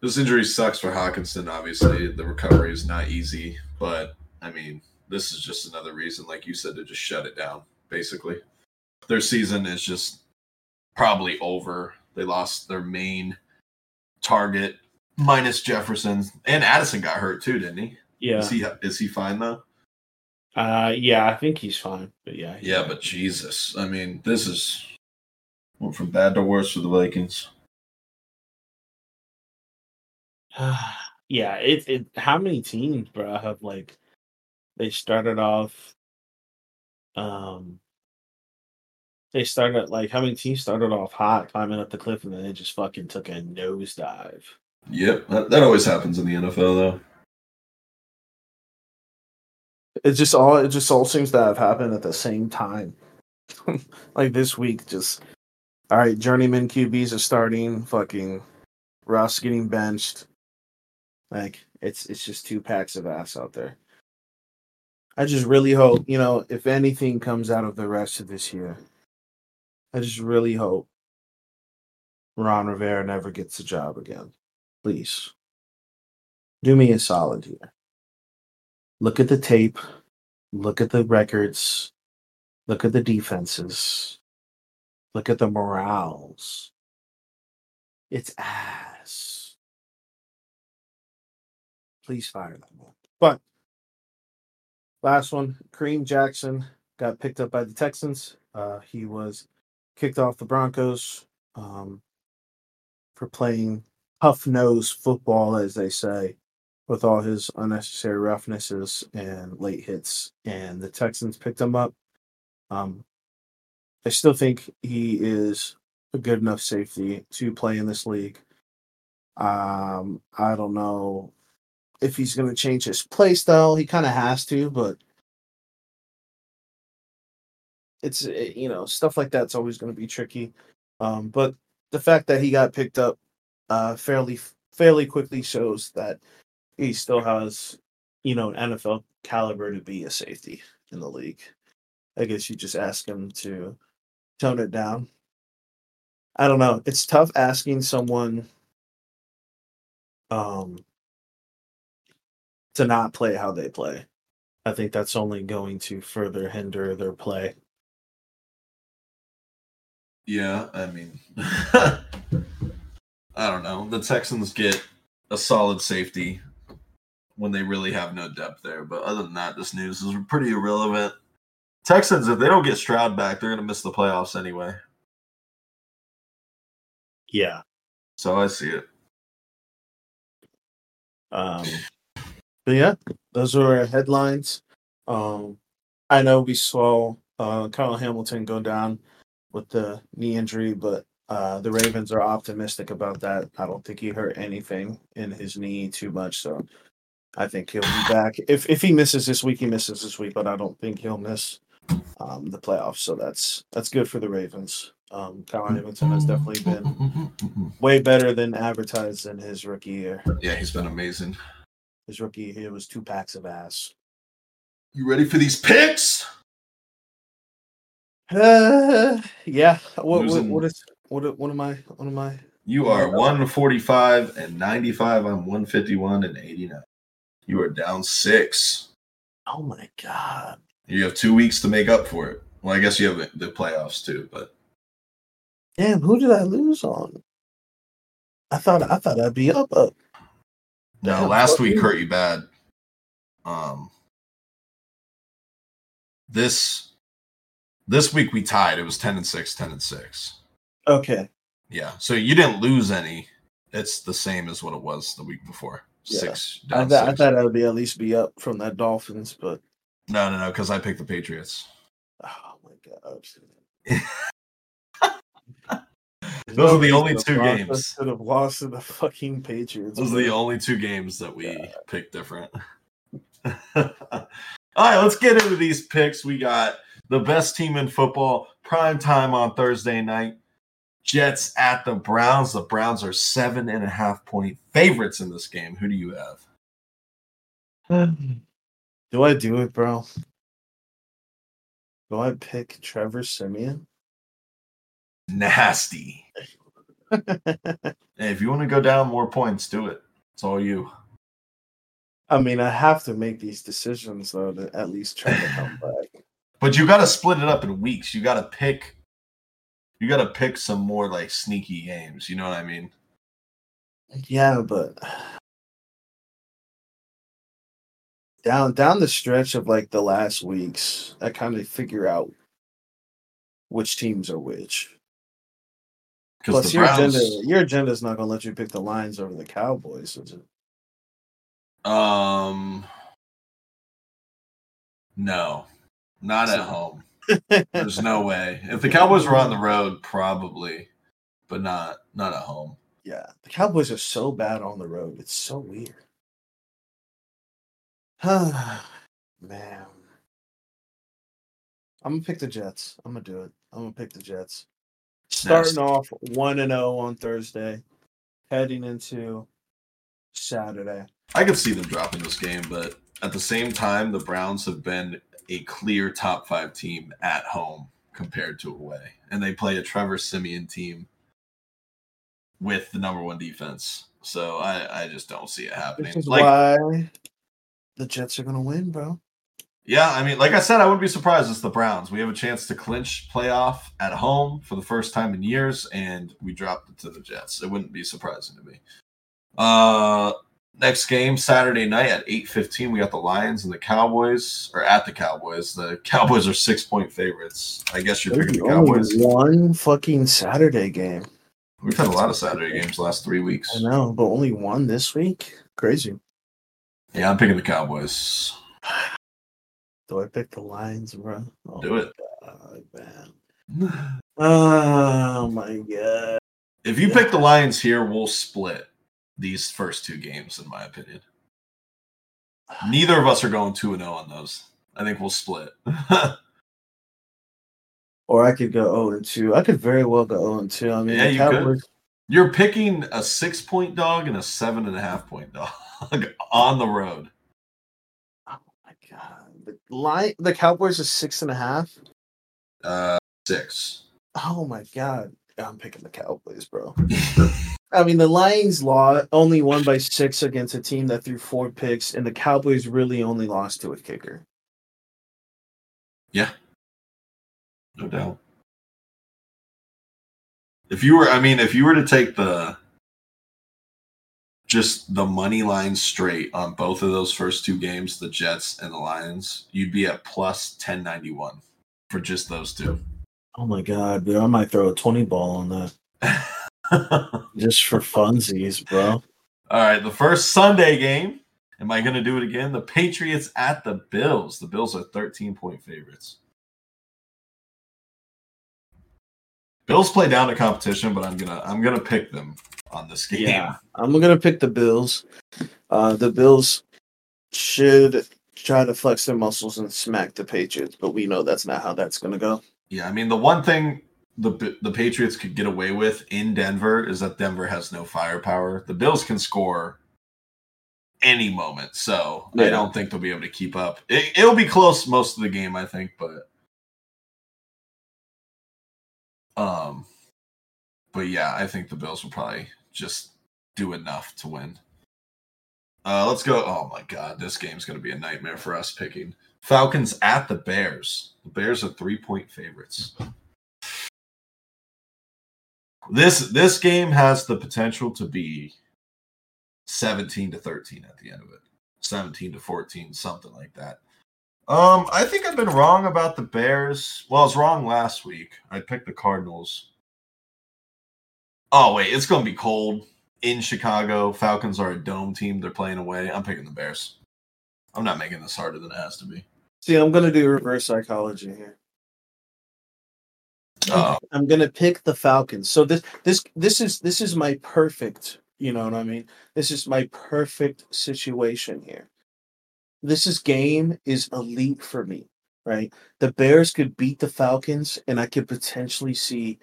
this injury sucks for Hockenson. Obviously, the recovery is not easy, but I mean, this is just another reason, like you said, to just shut it down. Basically, their season is just probably over. They lost their main target, minus Jefferson and Addison got hurt too, didn't he? Yeah. Is he is he fine though? Uh, yeah, I think he's fine. But yeah. Yeah, but Jesus, I mean, this is went from bad to worse for the Vikings. yeah, it, it how many teams, bro, have like they started off um they started like how many teams started off hot climbing up the cliff and then they just fucking took a nosedive. Yep, that, that always happens in the NFL though. It just all it just all seems to have happened at the same time. like this week, just all right, journeyman QBs are starting, fucking Ross getting benched. Like it's it's just two packs of ass out there. I just really hope, you know, if anything comes out of the rest of this year, I just really hope Ron Rivera never gets a job again. Please. Do me a solid here. Look at the tape. Look at the records. Look at the defenses. Look at the morals. It's ass. Please fire them. But last one, Kareem Jackson got picked up by the Texans. Uh, he was kicked off the Broncos um, for playing tough nose football, as they say, with all his unnecessary roughnesses and late hits. And the Texans picked him up. Um, I still think he is a good enough safety to play in this league. Um, I don't know if he's going to change his play style. He kind of has to, but it's eh, you know stuff like that's always going to be tricky. Um, but the fact that he got picked up uh, fairly fairly quickly shows that he still has you know an NFL caliber to be a safety in the league. I guess you just ask him to tone it down. I don't know. It's tough asking someone um to not play how they play. I think that's only going to further hinder their play. Yeah, I mean, I don't know. The Texans get a solid safety when they really have no depth there. But other than that, this news is pretty irrelevant. Texans, if they don't get Stroud back, they're going to miss the playoffs anyway. Yeah. So I see it. Um but yeah, those are our headlines. Um, I know we saw uh, Kyle Hamilton go down with the knee injury, but uh, the Ravens are optimistic about that. I don't think he hurt anything in his knee too much, so I think he'll be back. If if he misses this week, he misses this week, but I don't think he'll miss um, the playoffs. So that's that's good for the Ravens. Um, Kyle Hamilton has definitely been way better than advertised in his rookie year. Yeah, he's been amazing. His rookie year was two packs of ass. You ready for these picks? Uh, yeah. What, what, what is what what am I what am I? You are 145 and 95. I'm 151 and 89. You are down six. Oh my god. You have two weeks to make up for it. Well, I guess you have the playoffs too, but Damn, who did I lose on? I thought I thought I'd be up up. No, last week hurt you bad. Um, this this week we tied. It was 10 and 6, 10 and 6. Okay. Yeah, so you didn't lose any. It's the same as what it was the week before. Yeah. Six. I, Down th- I thought I would be at least be up from that Dolphins, but no, no, no, because I picked the Patriots. oh my god. Those are the only two games. Should have lost to the fucking Patriots. Those are the only two games that we picked different. All right, let's get into these picks. We got the best team in football, prime time on Thursday night. Jets at the Browns. The Browns are seven and a half point favorites in this game. Who do you have? Do I do it, bro? Do I pick Trevor Siemian? Nasty. If you want to go down more points, do it. It's all you. I mean, I have to make these decisions though to at least try to come back. But you got to split it up in weeks. You got to pick. You got to pick some more like sneaky games. You know what I mean? Yeah, but down down the stretch of like the last weeks, I kind of figure out which teams are which. Plus, your Browns. agenda your agenda is not going to let you pick the Lions over the Cowboys, is it? Um, no, not at home. There's no way. If the Cowboys were on the road, probably, but not not at home. Yeah, the Cowboys are so bad on the road. It's so weird. Man. I'm gonna pick the Jets. I'm gonna do it. I'm gonna pick the Jets. Starting Nasty. off one and zero on Thursday, heading into Saturday. I could see them dropping this game, but at the same time, the Browns have been a clear top five team at home compared to away, and they play a Trevor Siemian team with the number one defense. So I, I just don't see it happening. This is Like, why the Jets are gonna win, bro. Yeah, I mean, like I said, I wouldn't be surprised. It's the Browns. We have a chance to clinch playoff at home for the first time in years, and we dropped it to the Jets. It wouldn't be surprising to me. Uh, next game Saturday night at eight fifteen. We got the Lions and the Cowboys, or at the Cowboys. The Cowboys are six point favorites. I guess you're There's picking the only Cowboys. one fucking Saturday game. We've had a lot of Saturday games the last three weeks. I know, but only one this week. Crazy. Yeah, I'm picking the Cowboys. Do I pick the Lions, bro? Oh Do it. God, man. Oh my god. If you pick the Lions here, we'll split these first two games, in my opinion. Neither of us are going 2 0 on those. I think we'll split. Or I could go 0 and 2. I could very well go 0 and 2. I mean, Yeah, you could. You're picking a six point dog and a seven and a half point dog on the road. oh my god. The line the Cowboys are six and a half. Uh, six. Oh my god. I'm picking the Cowboys, bro. I mean, the Lions law only won by six against a team that threw four picks, and the Cowboys really only lost to a kicker. Yeah, no doubt. If you were, I mean, if you were to take the just the money line straight on both of those first two games, the Jets and the Lions, you'd be at plus 1091 for just those two. Oh my god, dude! I might throw a twenty ball on that just for funsies, bro. All right. the first Sunday game Am I going to do it again? The Patriots at the Bills. The Bills are 13 point favorites. Bills play down to competition, but I'm gonna I'm gonna pick them on this game. Yeah, I'm gonna pick the Bills. Uh, the Bills should try to flex their muscles and smack the Patriots, but we know that's not how that's gonna go. Yeah, I mean the one thing the the Patriots could get away with in Denver is that Denver has no firepower. The Bills can score any moment, so I don't think they'll be able to keep up. It, it'll be close most of the game, I think, but um, but yeah, I think the Bills will probably just do enough to win. Uh, let's go. Oh my god, this game's going to be a nightmare for us picking. Falcons at the Bears. The Bears are three point favorites. This this game has the potential to be 17 to 13 at the end of it. 17 to 14, something like that. Um, I think I've been wrong about the Bears. Well, I was wrong last week. I picked the Cardinals. Oh, wait, it's going to be cold in Chicago. Falcons are a dome team. They're playing away. I'm picking the Bears. I'm not making this harder than it has to be. See, I'm gonna do reverse psychology here. Uh, I'm gonna pick the Falcons. So this this this is this is my perfect, you know what I mean? This is my perfect situation here. This is game is elite for me, right? The Bears could beat the Falcons, and I could potentially see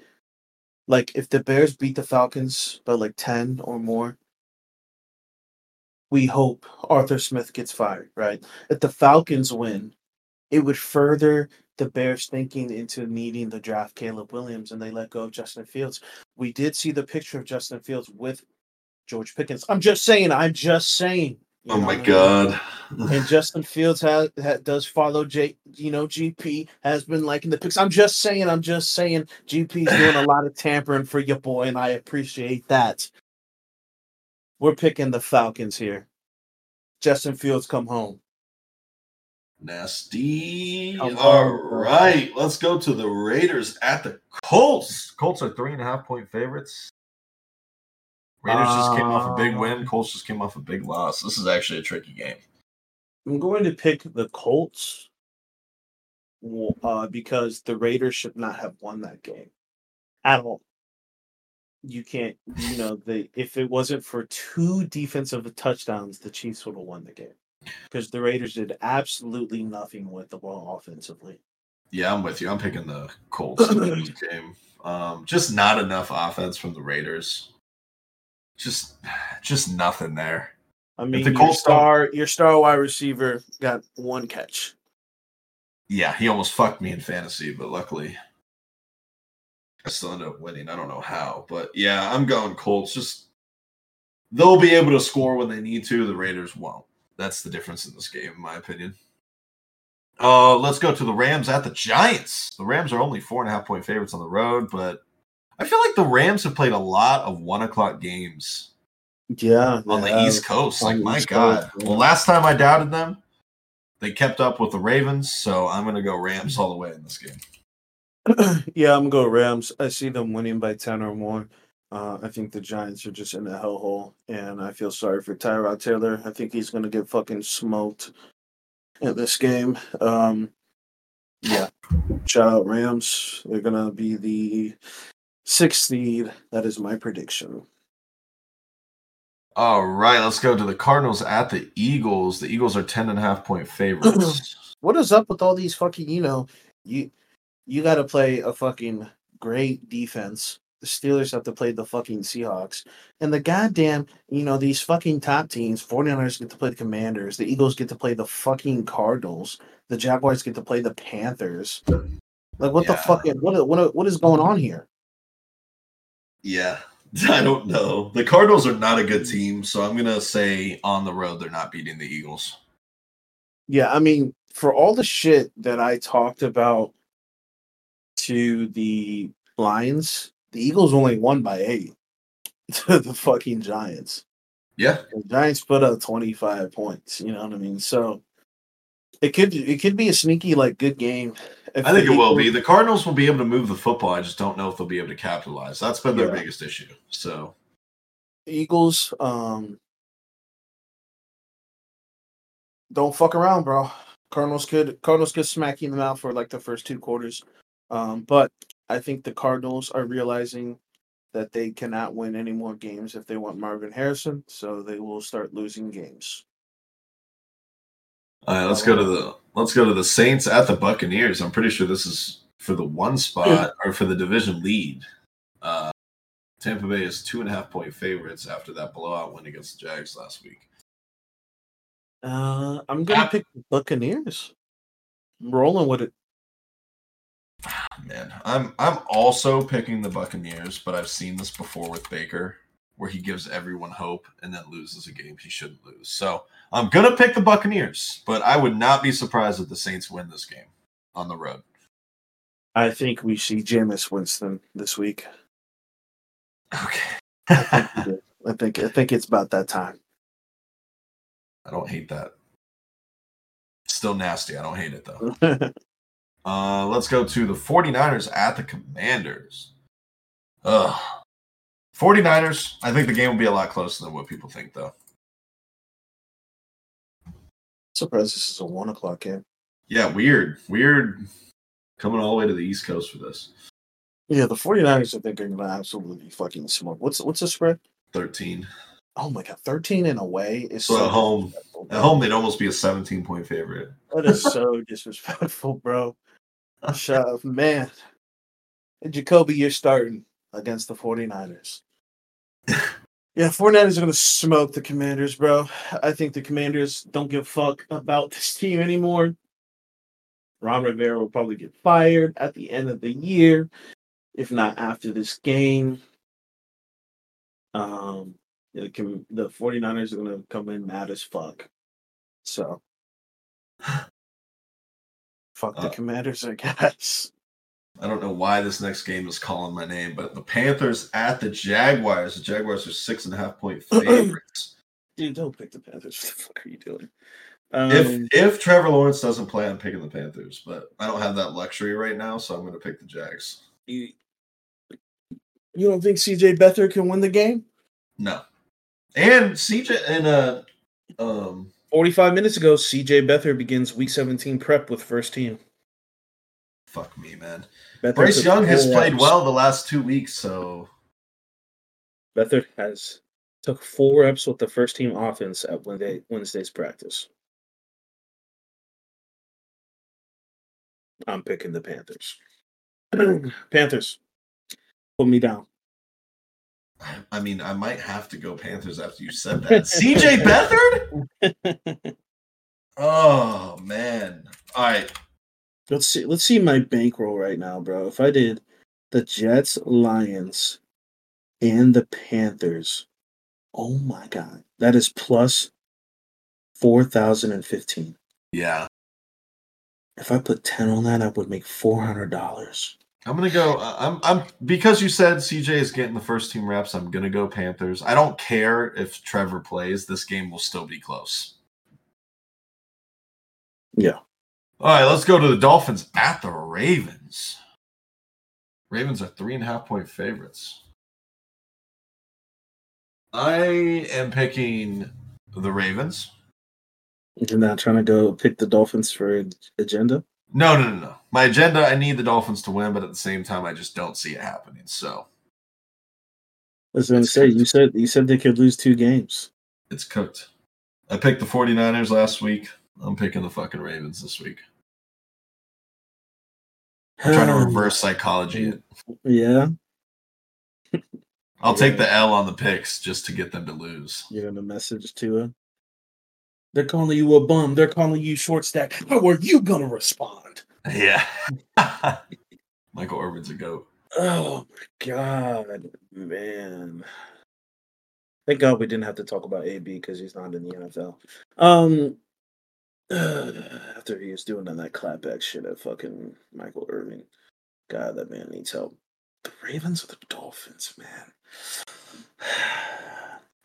like if the Bears beat the Falcons by like 10 or more, we hope Arthur Smith gets fired, right? If the Falcons win, it would further the Bears thinking into needing to draft Caleb Williams and they let go of Justin Fields. We did see the picture of Justin Fields with George Pickens. I'm just saying, I'm just saying. Oh you oh know my what I mean? god. And Justin Fields has, ha does follow J, you know, GP has been liking the picks. I'm just saying, I'm just saying, GP's doing a lot of tampering for your boy, and I appreciate that. We're picking the Falcons here. Justin Fields come home. Nasty. Come All on, bro. right, let's go to the Raiders at the Colts. Colts are three and a half point favorites. Raiders just came off a big win. Um, Colts just came off a big loss. This is actually a tricky game. I'm going to pick the Colts uh, because the Raiders should not have won that game at all. You can't, you know, the if it wasn't for two defensive touchdowns, the Chiefs would have won the game because the Raiders did absolutely nothing with the ball offensively. Yeah, I'm with you. I'm picking the Colts win game. Um, just not enough offense from the Raiders. Just, just nothing there. I mean, the your Colts don't- star, your star wide receiver got one catch. Yeah, he almost fucked me in fantasy, but luckily I still ended up winning. I don't know how, but yeah, I'm going Colts. Just they'll be able to score when they need to. The Raiders won't. That's the difference in this game, in my opinion. Uh, let's go to the Rams at the Giants. The Rams are only four and a half point favorites on the road, but I feel like the Rams have played a lot of one o'clock games Yeah, on the East Coast. Like my East God. Coast, yeah. Well, last time I doubted them, they kept up with the Ravens, so I'm gonna go Rams all the way in this game. yeah, I'm gonna go Rams. I see them winning by ten or more. Uh, I think the Giants are just in a hellhole, and I feel sorry for Tyrod Taylor. I think he's gonna get fucking smoked in this game. Um, yeah, shout out Rams. They're gonna be the sixth seed. That is my prediction. All right, let's go to the Cardinals at the Eagles. The Eagles are 10 and a half point favorites. What is up with all these fucking? You know, you you got to play a fucking great defense. The Steelers have to play the fucking Seahawks. And the goddamn, you know, these fucking top teams, 49ers get to play the Commanders. The Eagles get to play the fucking Cardinals. The Jaguars get to play the Panthers. Like, what the fuck? What, what, what is going on here? Yeah, I don't know. The Cardinals are not a good team, so I'm going to say on the road they're not beating the Eagles. Yeah, I mean, for all the shit that I talked about to the Lions, the Eagles only won by eight to the fucking Giants. Yeah, The Giants put up 25 points, you know what I mean? So it could it could be a sneaky like good game. if I think it will be. The Cardinals will be able to move the football. I just don't know if they'll be able to capitalize. That's been their Yeah. biggest issue. So, Eagles um don't fuck around, bro. Cardinals could Cardinals could smack you in the mouth for like the first two quarters. Um, but I think the Cardinals are realizing that they cannot win any more games if they want Marvin Harrison, so they will start losing games. All right, let's go to the let's go to the Saints at the Buccaneers. I'm pretty sure this is for the one spot or for the division lead. Uh, Tampa Bay is two and a half point favorites after that blowout win against the Jags last week. Uh, I'm gonna Ah. pick the Buccaneers. I'm rolling with it. Man, I'm I'm also picking the Buccaneers, but I've seen this before with Baker, where he gives everyone hope and then loses a game he shouldn't lose. So I'm gonna pick the Buccaneers, but I would not be surprised if the Saints win this game on the road. I think we see Jameis Winston this week. Okay. I think I think it's about that time. I don't hate that. Still nasty. I don't hate it though. Uh, let's go to the 49ers at the Commanders. Ugh. 49ers, I think the game will be a lot closer than what people think, though. Surprised this is a one o'clock game. Yeah, weird. Weird coming all the way to the East Coast for this. Yeah, the 49ers I think are gonna absolutely fucking smoke. What's what's the spread? 13. Oh my god, 13 and away is So so at home, at home, they'd almost be a 17 point favorite. That is so disrespectful, bro. Shut up, man. And Jacoby, you're starting against the 49ers. Yeah, 49ers are going to smoke the Commanders, bro. I think the Commanders don't give a fuck about this team anymore. Ron Rivera will probably get fired at the end of the year, if not after this game. Um, the, the 49ers are going to come in mad as fuck. So, fuck the Uh, Commanders, I guess. I don't know why this next game is calling my name, but the Panthers at the Jaguars. The Jaguars are six and a half point favorites. Dude, don't pick the Panthers. What the fuck are you doing? Um, if if Trevor Lawrence doesn't play, I'm picking the Panthers, but I don't have that luxury right now, so I'm going to pick the Jags. you, you don't think CJ Beathard can win the game? No, and CJ and uh um 45 minutes ago, CJ Beathard begins week 17 prep with first team. Fuck me, man. Bryce Young has played well the last two weeks, so Beathard has took four reps with the first team offense at Wednesday, Wednesday's practice. I'm picking the Panthers. Panthers, put me down. I mean, I might have to go Panthers after you said that. CJ Beathard? Oh man! All right, Let's see. Let's see my bankroll right now, bro. If I did the Jets, Lions, and the Panthers, oh my god, that is plus four thousand and fifteen. yeah, If I put ten on that, I would make four hundred dollars. I'm gonna go. uh, I'm I'm because you said CJ is getting the first team reps. I'm gonna go Panthers. I don't care if Trevor plays. This game will still be close. Yeah. All right, let's go to the Dolphins at the Ravens. Ravens are three and a half point favorites. I am picking the Ravens. You're not trying to go pick the Dolphins for agenda. No, no, no, no. My agenda, I need the Dolphins to win, but at the same time, I just don't see it happening. So I to It's say you said you said they could lose two games. it's cooked. I picked the 49ers last week. I'm picking the fucking Ravens this week. I'm trying to reverse psychology it. Yeah, I'll take the L on the picks just to get them to lose. you're gonna message to her. They're calling you a bum. They're calling you short stack. How are you gonna respond? Yeah. Michael Irvin's a goat. Oh my god, man! Thank God we didn't have to talk about AB because he's not in the NFL. Um, after he was doing that clapback shit at fucking Michael Irvin, God, that man needs help. The Ravens or the Dolphins, man.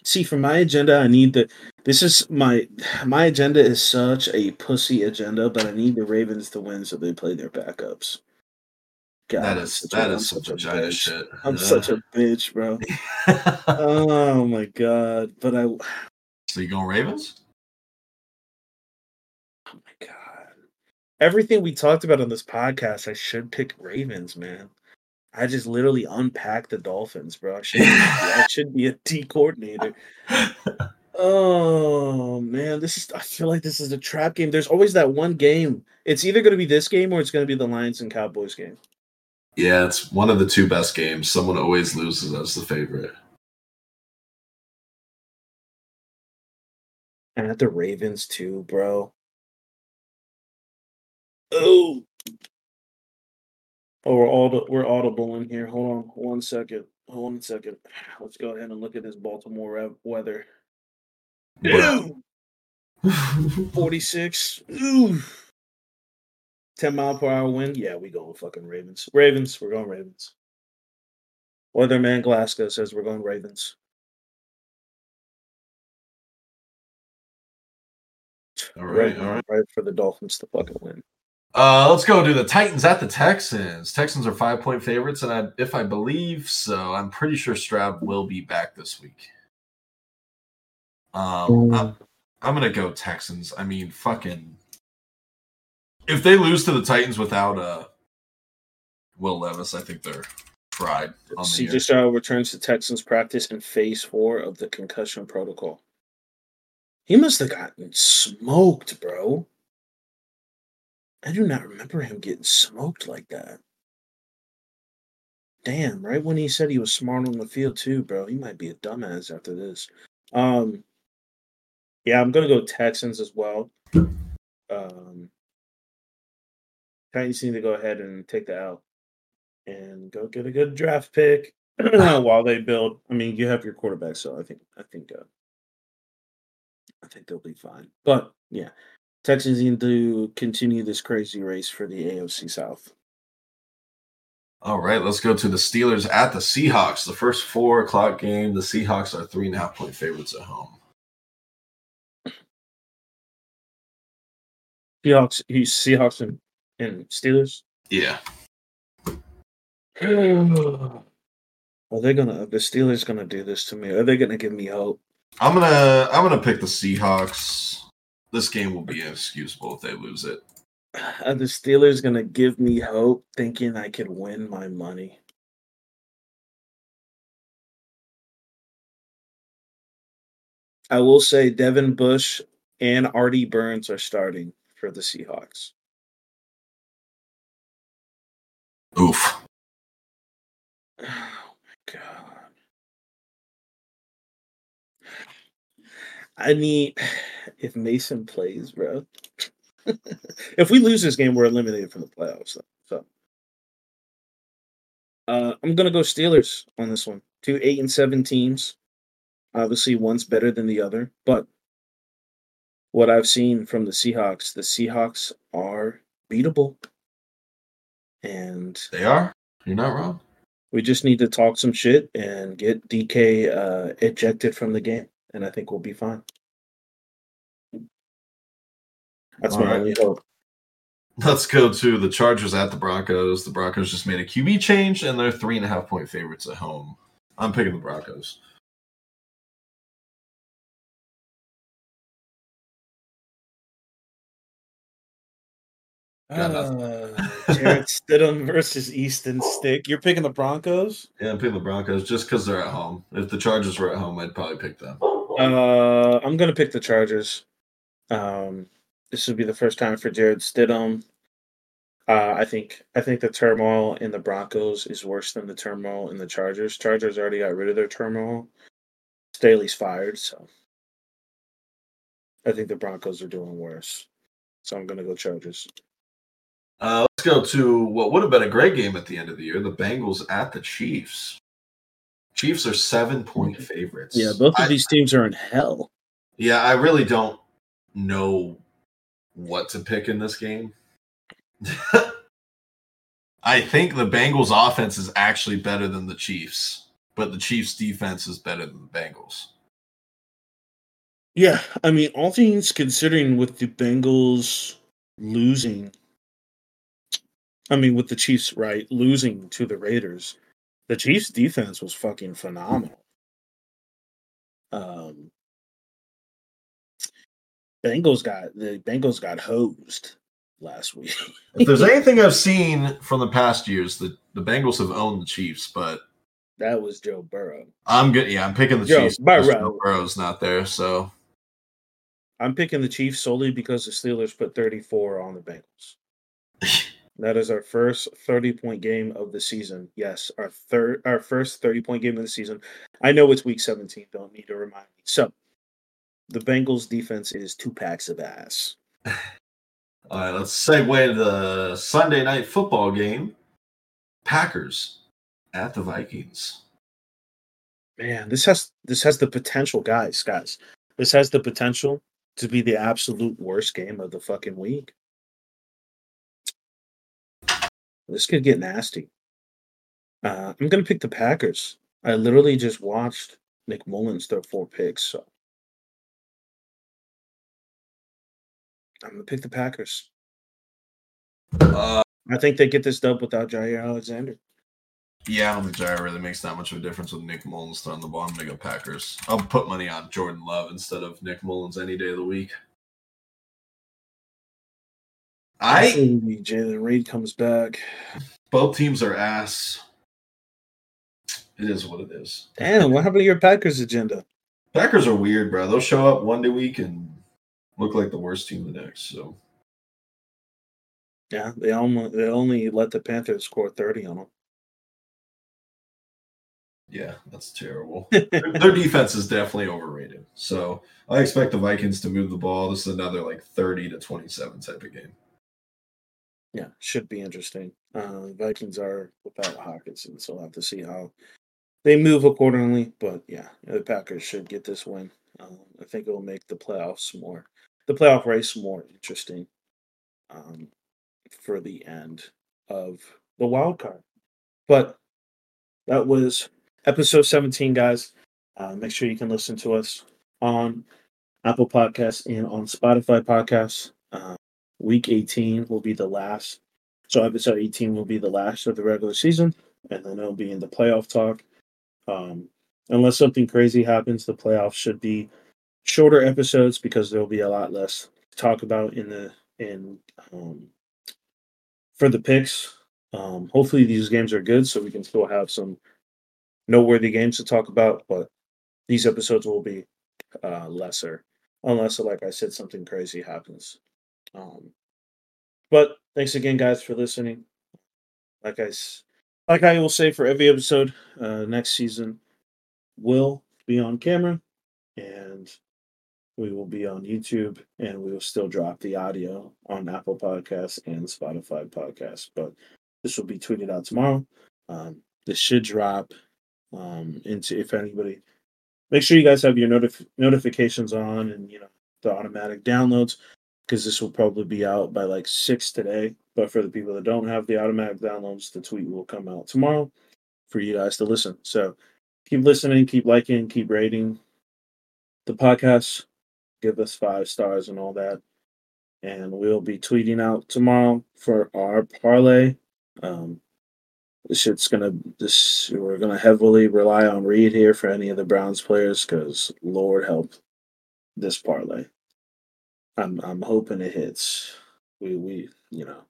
See, for my agenda, I need the. This is my my agenda is such a pussy agenda, but I need the Ravens to win so they play their backups. God, that a- that I'm is such a vagina bitch. shit. I'm such a bitch, bro. Oh my god! But I so you going Ravens? Everything we talked about on this podcast, I should pick Ravens, man. I just literally unpacked the Dolphins, bro. I should, I should be a D coordinator. Oh man, this is. I feel like this is a trap game. There's always that one game. It's either going to be this game or it's going to be the Lions and Cowboys game. Yeah, it's one of the two best games. Someone always loses as the favorite. And at the Ravens too, bro. Oh. Oh, we're all we're audible in here. Hold on one second. Hold on a second. Let's go ahead and look at this Baltimore rev- weather. Bruh. 46. Ooh. 10 mile per hour wind. Yeah, we going fucking Ravens. Ravens. We're going Ravens. Weatherman Glasgow says we're going Ravens. all right, Right, all right. right for the Dolphins to fucking win. Uh, let's go to the Titans at the Texans. Texans are five point favorites, and I, if I believe so, I'm pretty sure Stroud will be back this week. Um, I'm, I'm gonna go Texans. I mean, fucking, if they lose to the Titans without uh Will Levis, I think they're fried on the CJ. Stroud returns to Texans practice in phase four of the concussion protocol. He must have gotten smoked, bro. I do not remember him getting smoked like that. Damn, right when he said he was smart on the field too, bro. He might be a dumbass after this. Um yeah, I'm gonna go Texans as well. Um Titans need to go ahead and take the out and go get a good draft pick while they build. I mean, you have your quarterback, so I think I think uh, I think they'll be fine. But yeah, Texans need to continue this crazy race for the AFC South. All right, let's go to the Steelers at the Seahawks. The first four o'clock game. The Seahawks are three and a half point favorites at home. Seahawks, he's Seahawks and, and Steelers. Yeah, Are they gonna? The Steelers gonna do this to me? Are they gonna give me hope? I'm gonna I'm gonna pick the Seahawks. This game will be inexcusable if they lose it. Are the Steelers gonna give me hope, thinking I could win my money? I will say Devin Bush and Artie Burns are starting for the Seahawks. Oof. Oh my god. I need if Mason plays, bro. if we lose this game, we're eliminated from the playoffs. So uh, I'm gonna go Steelers on this one. Two eight and seven teams. Obviously, one's better than the other, but what I've seen from the Seahawks, the Seahawks are beatable, and They are. You're not wrong. we just need to talk some shit and get DK uh, ejected from the game, and I think we'll be fine. That's my Alright. only hope. Let's go to the Chargers at the Broncos. The Broncos just made a QB change and they're three and a half point favorites at home. I'm picking the Broncos. Uh, Jarrett Stidham versus Easton Stick. You're picking the Broncos? Yeah, I'm picking the Broncos just because they're at home. If the Chargers were at home, I'd probably pick them. Uh, I'm gonna pick the Chargers. Um, this would be the first time for Jarrett Stidham. Uh, I think I think the turmoil in the Broncos is worse than the turmoil in the Chargers. Chargers already got rid of their turmoil. Staley's fired, so I think the Broncos are doing worse. So I'm gonna go Chargers. Uh, let's go to what would have been a great game at the end of the year the Bengals at the Chiefs. Chiefs are seven point mm-hmm. favorites. Yeah, both of I- these teams are in hell. Yeah, I really don't know what to pick in this game. I think the Bengals offense is actually better than the Chiefs, but the Chiefs defense is better than the Bengals. Yeah, I mean, all things considering, with the Bengals losing, I mean, with the Chiefs, right, losing to the Raiders, the Chiefs' defense was fucking phenomenal. Um, Bengals got the Bengals got hosed. last week. If there's anything I've seen from the past years, the, the Bengals have owned the Chiefs, but that was Joe Burrow. I'm good. Yeah, I'm picking the Joe Chiefs. Burrow. Joe Burrow's not there, so I'm picking the Chiefs solely because the Steelers put 34 on the Bengals. That is our first 30 point game of the season. Yes, our third our first 30 point game of the season. I know it's week 17, don't need to remind me. So the Bengals defense is two packs of ass. All right, let's segue to the Sunday night football game. Packers at the Vikings. Man, this has this has the potential, guys, guys. This has the potential to be the absolute worst game of the fucking week. This could get nasty. Uh, I'm gonna pick the Packers. I literally just watched Nick Mullens throw four picks, so I'm gonna pick the Packers. Uh, I think they get this dub without Jaire Alexander. yeah, I don't think Jaire really makes that much of a difference with Nick Mullens throwing the ball. I'm gonna go Packers. I'll put money on Jordan Love instead of Nick Mullens any day of the week. I Hopefully Jayden Reed comes back. both teams are ass. It is what it is. Damn, what happened to your Packers agenda? Packers are weird, bro. They'll show up one day week and look like the worst team the next. So Yeah, they only they only let the Panthers score thirty on them. yeah, that's terrible. their, their defense is definitely overrated. So I expect the Vikings to move the ball. This is another like 30 to 27 type of game. Yeah, should be interesting. Uh, Vikings are without Hockenson, so we'll have to see how they move accordingly. But yeah, the Packers should get this win. Um, I think it will make the playoffs more, the playoff race more interesting um, for the end of the wild card. But that was episode 17, guys. Uh, make sure you can listen to us on Apple Podcasts and on Spotify Podcasts. Week 18 will be the last. So episode 18 will be the last of the regular season, and then it'll be in the playoff talk. Um, unless something crazy happens, the playoffs should be shorter episodes because there'll be a lot less to talk about in the in um, for the picks. Um, hopefully these games are good, so we can still have some noteworthy games to talk about. But these episodes will be uh, lesser, unless, like I said, something crazy happens. Um, but thanks again, guys, for listening. Like I like I will say for every episode, uh, next season will be on camera, and we will be on YouTube, and we will still drop the audio on Apple Podcasts and Spotify Podcasts. But this will be tweeted out tomorrow. Um, this should drop um, into if anybody. Make sure you guys have your notif- notifications on, and you know the automatic downloads because this will probably be out by like six today. But for the people that don't have the automatic downloads, the tweet will come out tomorrow for you guys to listen. So keep listening, keep liking, keep rating the podcast. Give us five stars and all that. And we'll be tweeting out tomorrow for our parlay. Um, this shit's gonna this we're gonna heavily rely on Reed here for any of the Browns players because Lord help this parlay. I'm I'm hoping it hits. We we you know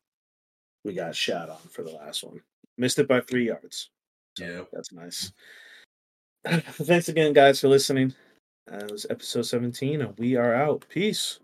we got shot on for the last one. Missed it by three yards. Yeah. That's nice. Thanks again, guys, for listening. Uh, it was episode 17, and we are out. Peace.